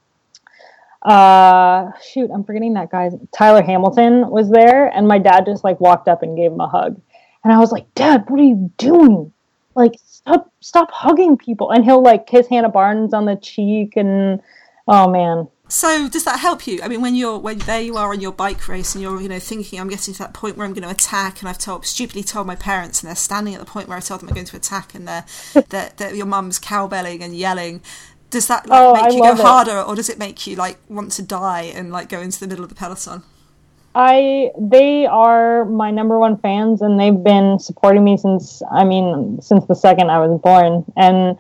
uh shoot, I'm forgetting that guy's Tyler Hamilton was there and my dad just like walked up and gave him a hug. And I was like, "Dad, what are you doing? Like stop stop hugging people." And he'll like kiss Hannah Barnes on the cheek and oh man. so does that help you? I mean, when you're when there you are on your bike race and you're you know thinking I'm getting to that point where I'm going to attack, and I've told stupidly told my parents, and they're standing at the point where I told them I'm going to attack, and they're that that your mum's cowbelling and yelling. Does that like Oh, make I you go it. harder, or does it make you like want to die and like go into the middle of the peloton? I they are my number one fans and they've been supporting me since I mean since the second I was born and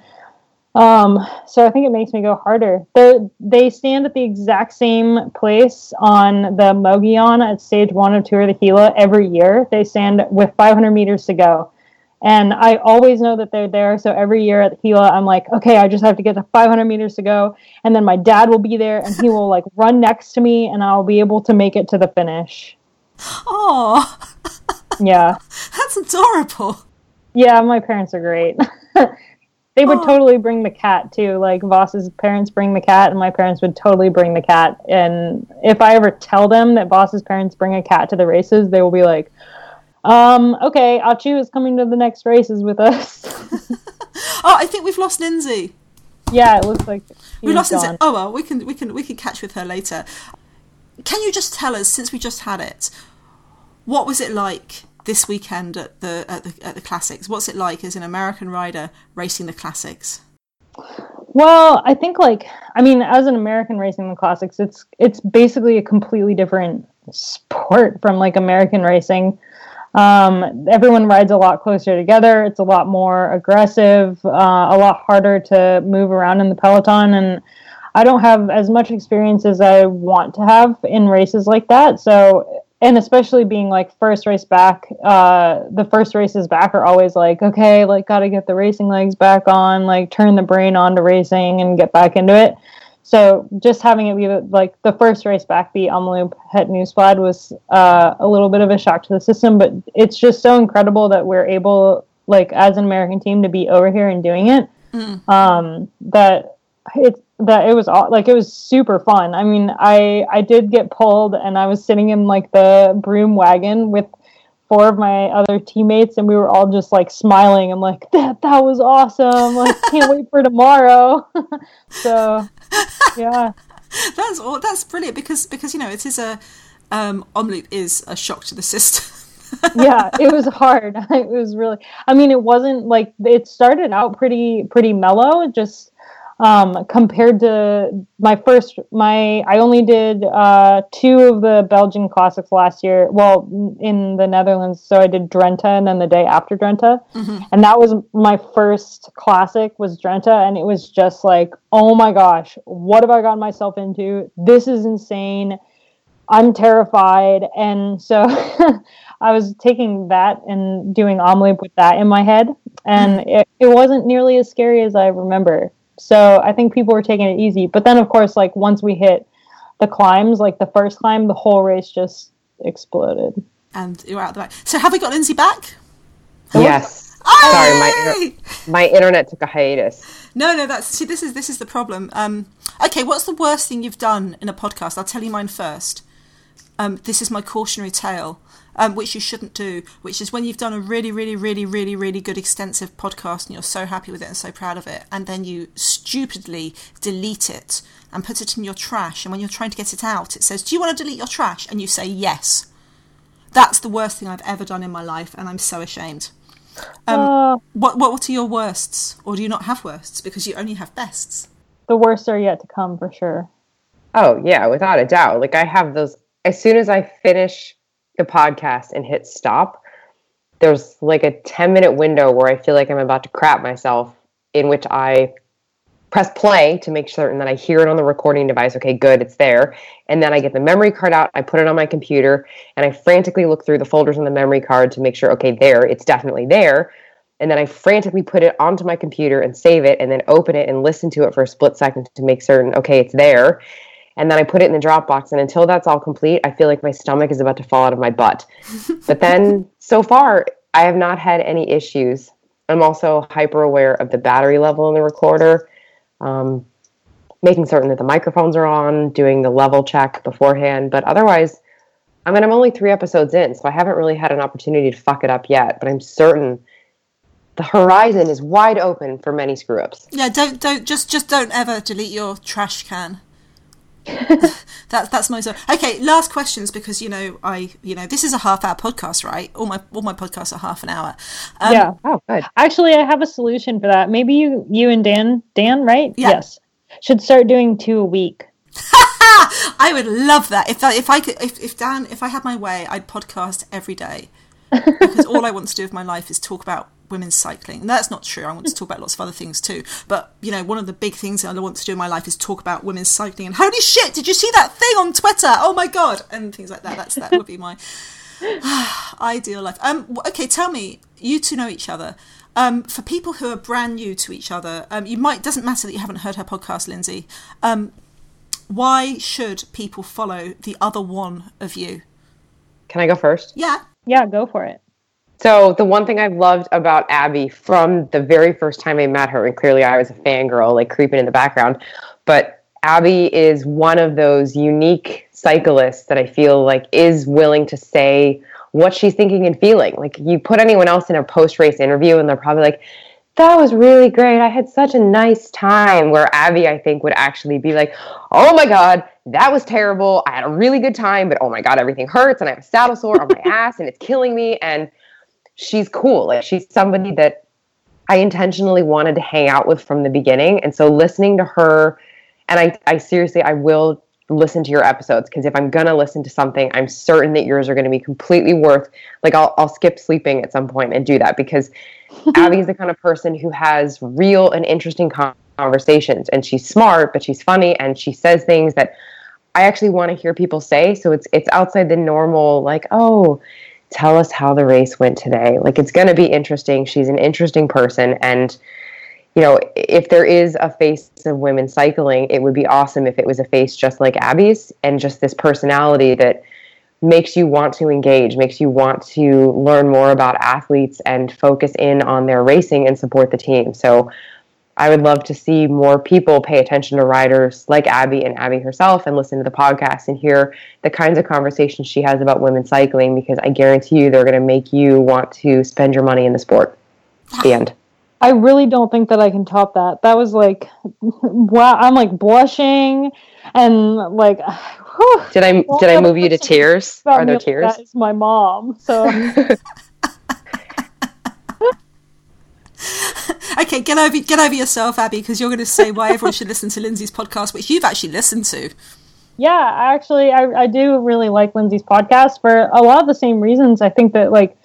um so I think it makes me go harder. They they stand at the exact same place on the Mogollon at stage one of Tour of the Gila every year. They stand with 500 meters to go. And I always know that they're there. So every year at the Gila, I'm like, okay, I just have to get to 500 meters to go. And then my dad will be there and he will like run next to me and I'll be able to make it to the finish. Oh, Yeah. That's adorable. Yeah, my parents are great. they would Oh. totally bring the cat too. Like Vos's parents bring the cat, and my parents would totally bring the cat. And if I ever tell them that Vos's parents bring a cat to the races, they will be like, um, okay, Achu is coming to the next races with us. Oh, I think we've lost Lindsay. yeah, it looks like We lost Lindsay. Oh well, we can we can we can catch with her later. Can you just tell us, since we just had it, what was it like this weekend at the at the at the classics? What's it like as an American rider racing the classics? Well, I think like I mean, as an American racing the classics, it's it's basically a completely different sport from like American racing. Um, everyone rides a lot closer together. It's a lot more aggressive, uh, a lot harder to move around in the peloton, and I don't have as much experience as I want to have in races like that. So, and especially being like first race back, uh, the first races back are always like, okay, like got to get the racing legs back on, like turn the brain on to racing and get back into it. So just having it be the- like the first race back the loop Het Nieuwsblad was uh, a little bit of a shock to the system, but it's just so incredible that we're able, like as an American team, to be over here and doing it. Um, that it that it was all like it was super fun. I mean, I I did get pulled, and I was sitting in like the broom wagon with four of my other teammates, and we were all just like smiling and like that that was awesome. Like can't wait for tomorrow. so yeah. That's all. That's brilliant because because you know it is a um, Omloop is a shock to the system. yeah, it was hard. It was really. I mean, it wasn't like it started out pretty pretty mellow. Just um, compared to my first, my I only did uh, two of the Belgian classics last year. Well, in the Netherlands, so I did Drenthe and then the day after Drenthe, and that was my first classic was Drenthe and it was just like, oh my gosh, what have I gotten myself into? This is insane. I'm terrified. And so I was taking that and doing Omloop with that in my head. And it, it wasn't nearly as scary as I remember. So I think people were taking it easy. But then, of course, like once we hit the climbs, like the first climb, the whole race just exploded. and you're out the back. So have we got Lindsay back? Yes. Oh, Sorry, my yay! inter- my internet took a hiatus. No, no, that's see. This is this is the problem. Um, okay, what's the worst thing you've done in a podcast? I'll tell you mine first. Um, this is my cautionary tale, um, which you shouldn't do. Which is when you've done a really, really, really, really, really good extensive podcast and you're so happy with it and so proud of it, and then you stupidly delete it and put it in your trash. And when you're trying to get it out, it says, "Do you want to delete your trash?" And you say yes. That's the worst thing I've ever done in my life, and I'm so ashamed. Um, Uh, What, what what are your worsts, or do you not have worsts because you only have bests? the worst are yet to come for sure. Oh yeah, without a doubt. Like I have those as soon as I finish the podcast and hit stop, there's like a 10 minute window where I feel like I'm about to crap myself in which I press play to make certain that I hear it on the recording device. Okay, good, it's there. And then I get the memory card out, I put it on my computer, and I frantically look through the folders on the memory card to make sure, okay, there, it's definitely there. And then I frantically put it onto my computer and save it, and then open it and listen to it for a split second to make certain, okay, it's there. And then I put it in the Dropbox, and until that's all complete, I feel like my stomach is about to fall out of my butt. but then so far, I have not had any issues. I'm also hyper aware of the battery level in the recorder, um, making certain that the microphones are on, doing the level check beforehand. But otherwise, I mean, I'm only three episodes in, so I haven't really had an opportunity to fuck it up yet. But I'm certain the horizon is wide open for many screw ups. Yeah, don't don't just just don't ever delete your trash can. That's that's my. Okay, last questions because you know I you know this is a half hour podcast, right? All my all my podcasts are half an hour. Um, yeah. Oh, good. Actually, I have a solution for that. Maybe you, you and Dan, Dan, right? Yeah. Yes, should start doing two a week. I would love that if if I could if, if Dan if I had my way, I'd podcast every day because all I want to do with my life is talk about women's cycling. And that's not true. I want to talk about lots of other things too. But you know, one of the big things that I want to do in my life is talk about women's cycling. And holy shit, did you see that thing on Twitter? Oh my god, and things like that. That's that would be my ideal life. Um, okay, tell me, you two know each other. Um, for people who are brand new to each other, um, you might doesn't matter that you haven't heard her podcast, Lindsay. Um, why should people follow the other one of you? Can I go first? Yeah, Yeah, go for it. So the one thing I've loved about Abby from the very first time I met her, and clearly I was a fangirl, like creeping in the background, but Abby is one of those unique cyclists that I feel like is willing to say what she's thinking and feeling. Like you put anyone else in a post race interview and they're probably like, that was really great. I had such a nice time. Where Abby, I think, would actually be like, oh my God, that was terrible. I had a really good time, but oh my God, everything hurts and I have a saddle sore on my ass and it's killing me. And she's cool. Like she's somebody that I intentionally wanted to hang out with from the beginning. And so listening to her, and I, I seriously, I will listen to your episodes because if I'm gonna listen to something, I'm certain that yours are gonna be completely worth. Like I'll I'll skip sleeping at some point and do that because Abby is the kind of person who has real and interesting conversations, and she's smart, but she's funny, and she says things that I actually want to hear people say. So it's it's outside the normal, like oh. Tell us how the race went today. Like, it's going to be interesting. She's an interesting person. And you know, if there is a face of women cycling, it would be awesome if it was a face just like Abby's and just this personality that makes you want to engage, makes you want to learn more about athletes and focus in on their racing and support the team. So I would love to see more people pay attention to riders like Abby and Abby herself and listen to the podcast and hear the kinds of conversations she has about women cycling because I guarantee you they're going to make you want to spend your money in the sport. The end. I really don't think that I can top that. That was like, wow! I'm like blushing, and like, whew, did I did I move you to tears? Are there tears? That is my mom. So. okay, get over get over yourself, Abby, because you're going to say why everyone should listen to Lindsay's podcast, which you've actually listened to. Yeah, actually, I, I do really like Lindsay's podcast for a lot of the same reasons. I think that like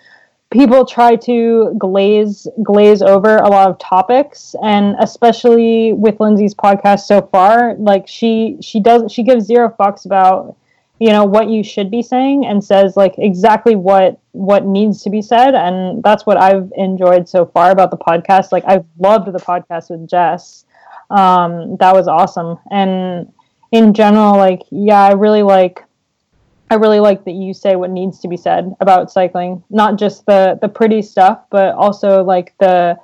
people try to glaze glaze over a lot of topics and especially with lindsay's podcast so far like she she does she gives zero fucks about you know what you should be saying and says like exactly what what needs to be said. And that's what i've enjoyed so far about the podcast. Like i've loved the podcast with jess. Um, that was awesome. And in general like yeah i really like I really like that you say what needs to be said about cycling, not just the the pretty stuff, but also like the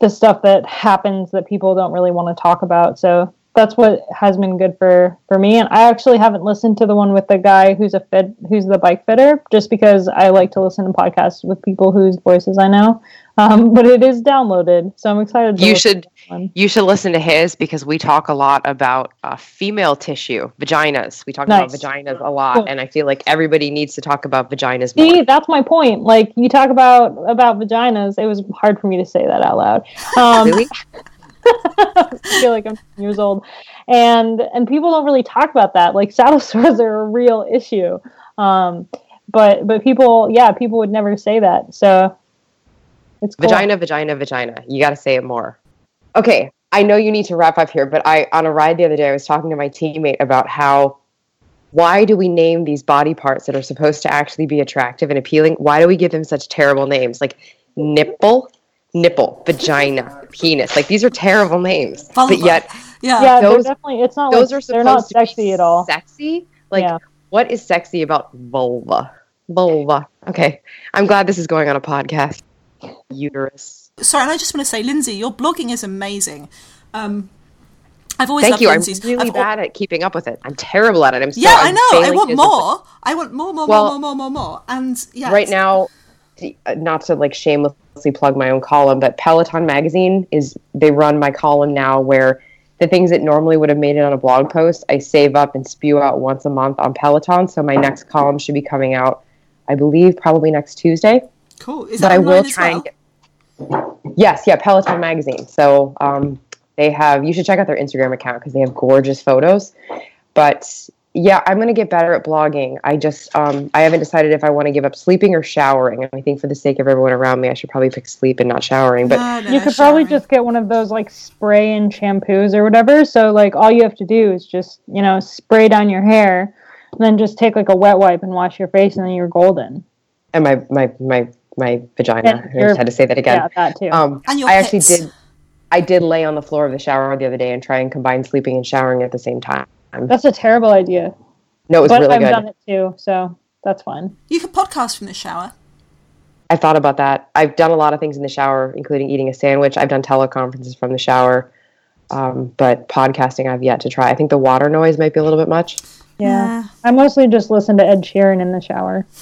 the stuff that happens that people don't really want to talk about. So that's what has been good for for me. And I actually haven't listened to the one with the guy who's a fit who's the bike fitter, just because I like to listen to podcasts with people whose voices I know. Um, but it is downloaded, so I'm excited. you should you should listen to his because we talk a lot about uh, female tissue, vaginas. We talk nice. about vaginas a lot, cool. and I feel like everybody needs to talk about vaginas. See, more. that's my point. Like you talk about about vaginas, it was hard for me to say that out loud. Um, really? I feel like I'm years old, and and people don't really talk about that. Like saddle sores are a real issue, um, but but people, yeah, people would never say that. So it's cool. vagina, vagina, vagina. You got to say it more. Okay, I know you need to wrap up here, but I on a ride the other day, I was talking to my teammate about how why do we name these body parts that are supposed to actually be attractive and appealing? Why do we give them such terrible names like nipple, nipple, vagina, penis? Like these are terrible names, but yet, yeah, yeah, those definitely. It's not. Those like, are supposed they're not sexy at all. Sexy, like yeah. what is sexy about vulva? Vulva. Okay, I'm glad this is going on a podcast uterus. Sorry, and I just want to say, Lindsay, your blogging is amazing. Um, I've always thank you. Lindsay's. I'm really I've bad al- at keeping up with it. I'm terrible at it. I'm so, yeah, I know. I want more. I want more, more, well, more, more, more, more, more. And yeah, right now, not to like shamelessly plug my own column, but Peloton magazine is they run my column now where the things that normally would have made it on a blog post, I save up and spew out once a month on Peloton. So my next column should be coming out, I believe, probably next Tuesday. Cool. Is but I will try well? and get Yes, yeah, Peloton magazine. So um, they have. You should check out their Instagram account because they have gorgeous photos. But yeah, I'm gonna get better at blogging. I just um, I haven't decided if I want to give up sleeping or showering. And I think for the sake of everyone around me, I should probably pick sleep and not showering. But no, no, you could showering. probably just get one of those like spray and shampoos or whatever. So like all you have to do is just you know spray down your hair, and then just take like a wet wipe and wash your face, and then you're golden. And my my my my vagina. I just had to say that again. Yeah, that too. Um, and your I actually did. I did lay on the floor of the shower the other day and try and combine sleeping and showering at the same time. That's a terrible idea. No, it was but really I've good. done it too, so that's fine. You could podcast from the shower. I've thought about that. I've done a lot of things in the shower, including eating a sandwich. I've done teleconferences from the shower, um, but podcasting I've yet to try. I think the water noise might be a little bit much. Yeah. Yeah. I mostly just listen to Ed Sheeran in the shower.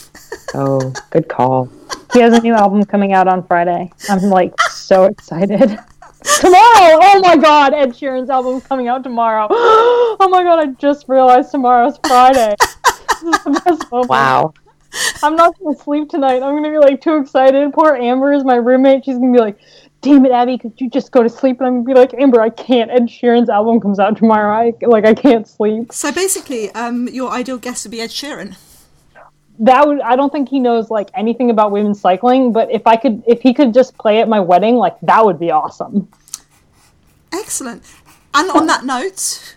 Oh, good call. He has a new album coming out on Friday. I'm like so excited. Tomorrow! Oh my god, Ed Sheeran's album coming out tomorrow. Oh my god, I just realized tomorrow's Friday. This is the best moment. Wow. I'm not gonna sleep tonight. I'm gonna be like too excited. Poor Amber is my roommate. She's gonna be like, "Damn it, Abby, could you just go to sleep?" And I'm gonna be like, "Amber, I can't. Ed Sheeran's album comes out tomorrow. I like I can't sleep." So basically, um, your ideal guest would be Ed Sheeran. That would. I don't think he knows like anything about women's cycling. But if I could, if he could just play at my wedding, like that would be awesome. Excellent. And on that note,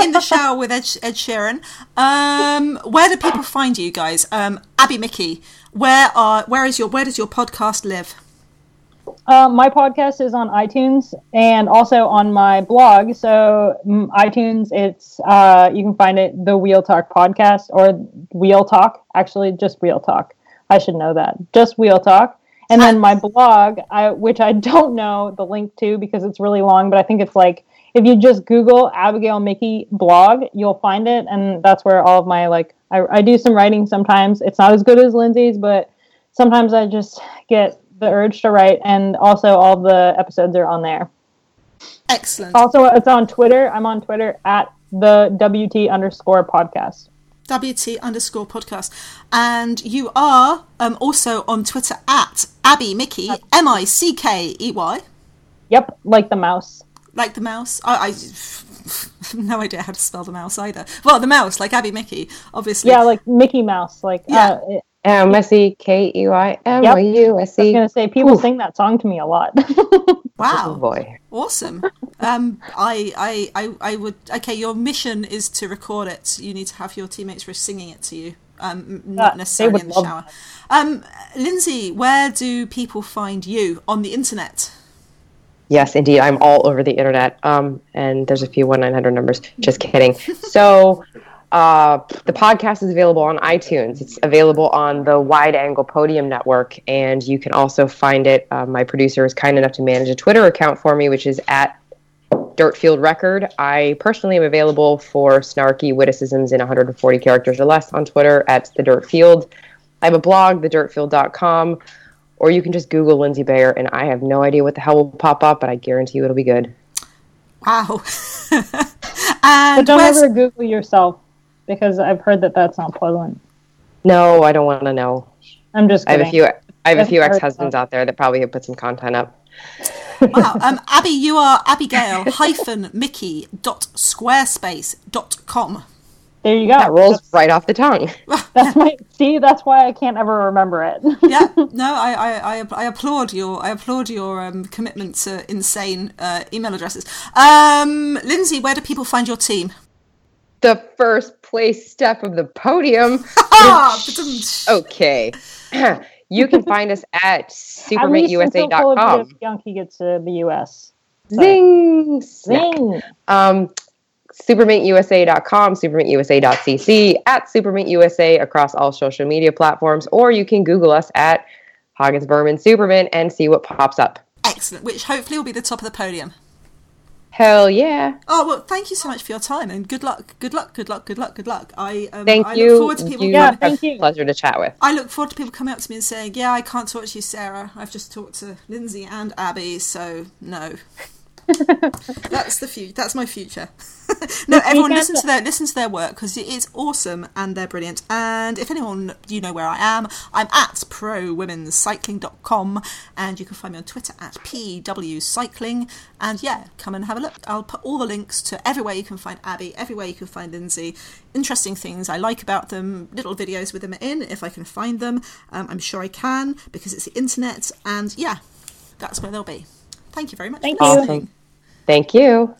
in the shower with Ed, Ed Sheeran, um, where do people find you guys? Um, Abby Mickey, where are where is your where does your podcast live? Uh, my podcast is on iTunes and also on my blog. So mm, iTunes, it's uh, you can find it the Wheel Talk podcast or Wheel Talk. Actually, just Wheel Talk. I should know that. Just Wheel Talk. And then my blog, I, which I don't know the link to because it's really long, but I think it's like if you just Google Abigail Mickey blog, you'll find it, and that's where all of my like I, I do some writing sometimes. It's not as good as Lindsay's, but sometimes I just get the urge to write, and also all the episodes are on there. Excellent. Also, it's on Twitter. I'm on Twitter at the WT underscore podcast. WT underscore podcast. And you are um, also on Twitter at Abby Mickey, M I C K E Y, Yep, like the mouse. like the mouse. I, I have no idea how to spell the mouse either. Well, the mouse, like Abby Mickey, obviously. Yeah, like Mickey Mouse. Like, Yeah. uh, M S E K E Y M O U S I was E. gonna say people sing that song to me a lot. Oh Wow. boy. Awesome. Um, I, I, I, I would. Okay, your mission is to record it. You need to have your teammates singing it to you. Um, m- Yeah, not necessarily in the love shower. Um, Lindsay, where do people find you on the internet? Yes, indeed. I'm all over the internet. Um, and there's a few one nine hundred numbers. Just kidding. So, uh, the podcast is available on iTunes. It's available on the Wide Angle Podium Network, and you can also find it. Uh, my producer is kind enough to manage a Twitter account for me, which is at Dirtfield Record. I personally am available for snarky witticisms in 140 characters or less on Twitter at the Dirtfield. I have a blog, thedirtfield.com, or you can just Google Lindsay Bayer, and I have no idea what the hell will pop up, but I guarantee you it'll be good. Wow. but don't where's, ever Google yourself because I've heard that that's not pleasant. No, I don't want to know. I'm just I have a few. I have a I've few ex-husbands out there that probably have put some content up. wow. Um, Abby, you are Abigail hyphen Mickey dot squarespace dot com. there you go. That rolls right off the tongue. That's my see. That's why I can't ever remember it. yeah, no, I, I, I, I applaud your, I applaud your um, commitment to insane uh, email addresses. Um, Lindsay, where do people find your team? The first place step of the podium. Okay. you can find us at At least until supermintusa.com. Yankee gets to the U.S. Zing! Zing. Um, supermintusa.com, supermintusa.cc, at supermintusa across all social media platforms, or you can Google us at Hagens Berman Supermint and see what pops up. Excellent, which hopefully will be the top of the podium. Hell yeah. Oh well, thank you so much for your time and good luck, good luck, good luck, good luck, good luck. I um, Thank I you. look forward to people. you Yeah, thank you. Pleasure to chat with. I look forward to people coming up to me and saying, "Yeah, I can't talk to you, Sarah. I've just talked to Lindsay and Abby, so no." that's the future. That's my future. no, everyone listen to their listen to their work because it is awesome and they're brilliant. And if anyone you know where I am, I'm at prowomenscycling.com and you can find me on Twitter at pwcycling. And yeah, come and have a look. I'll put all the links to everywhere you can find Abby, everywhere you can find Lindsay. Interesting things I like about them, little videos with them in if I can find them. Um, I'm sure I can because it's the internet. And yeah, that's where they'll be. Thank you very much Thank for you. Awesome. Thank you.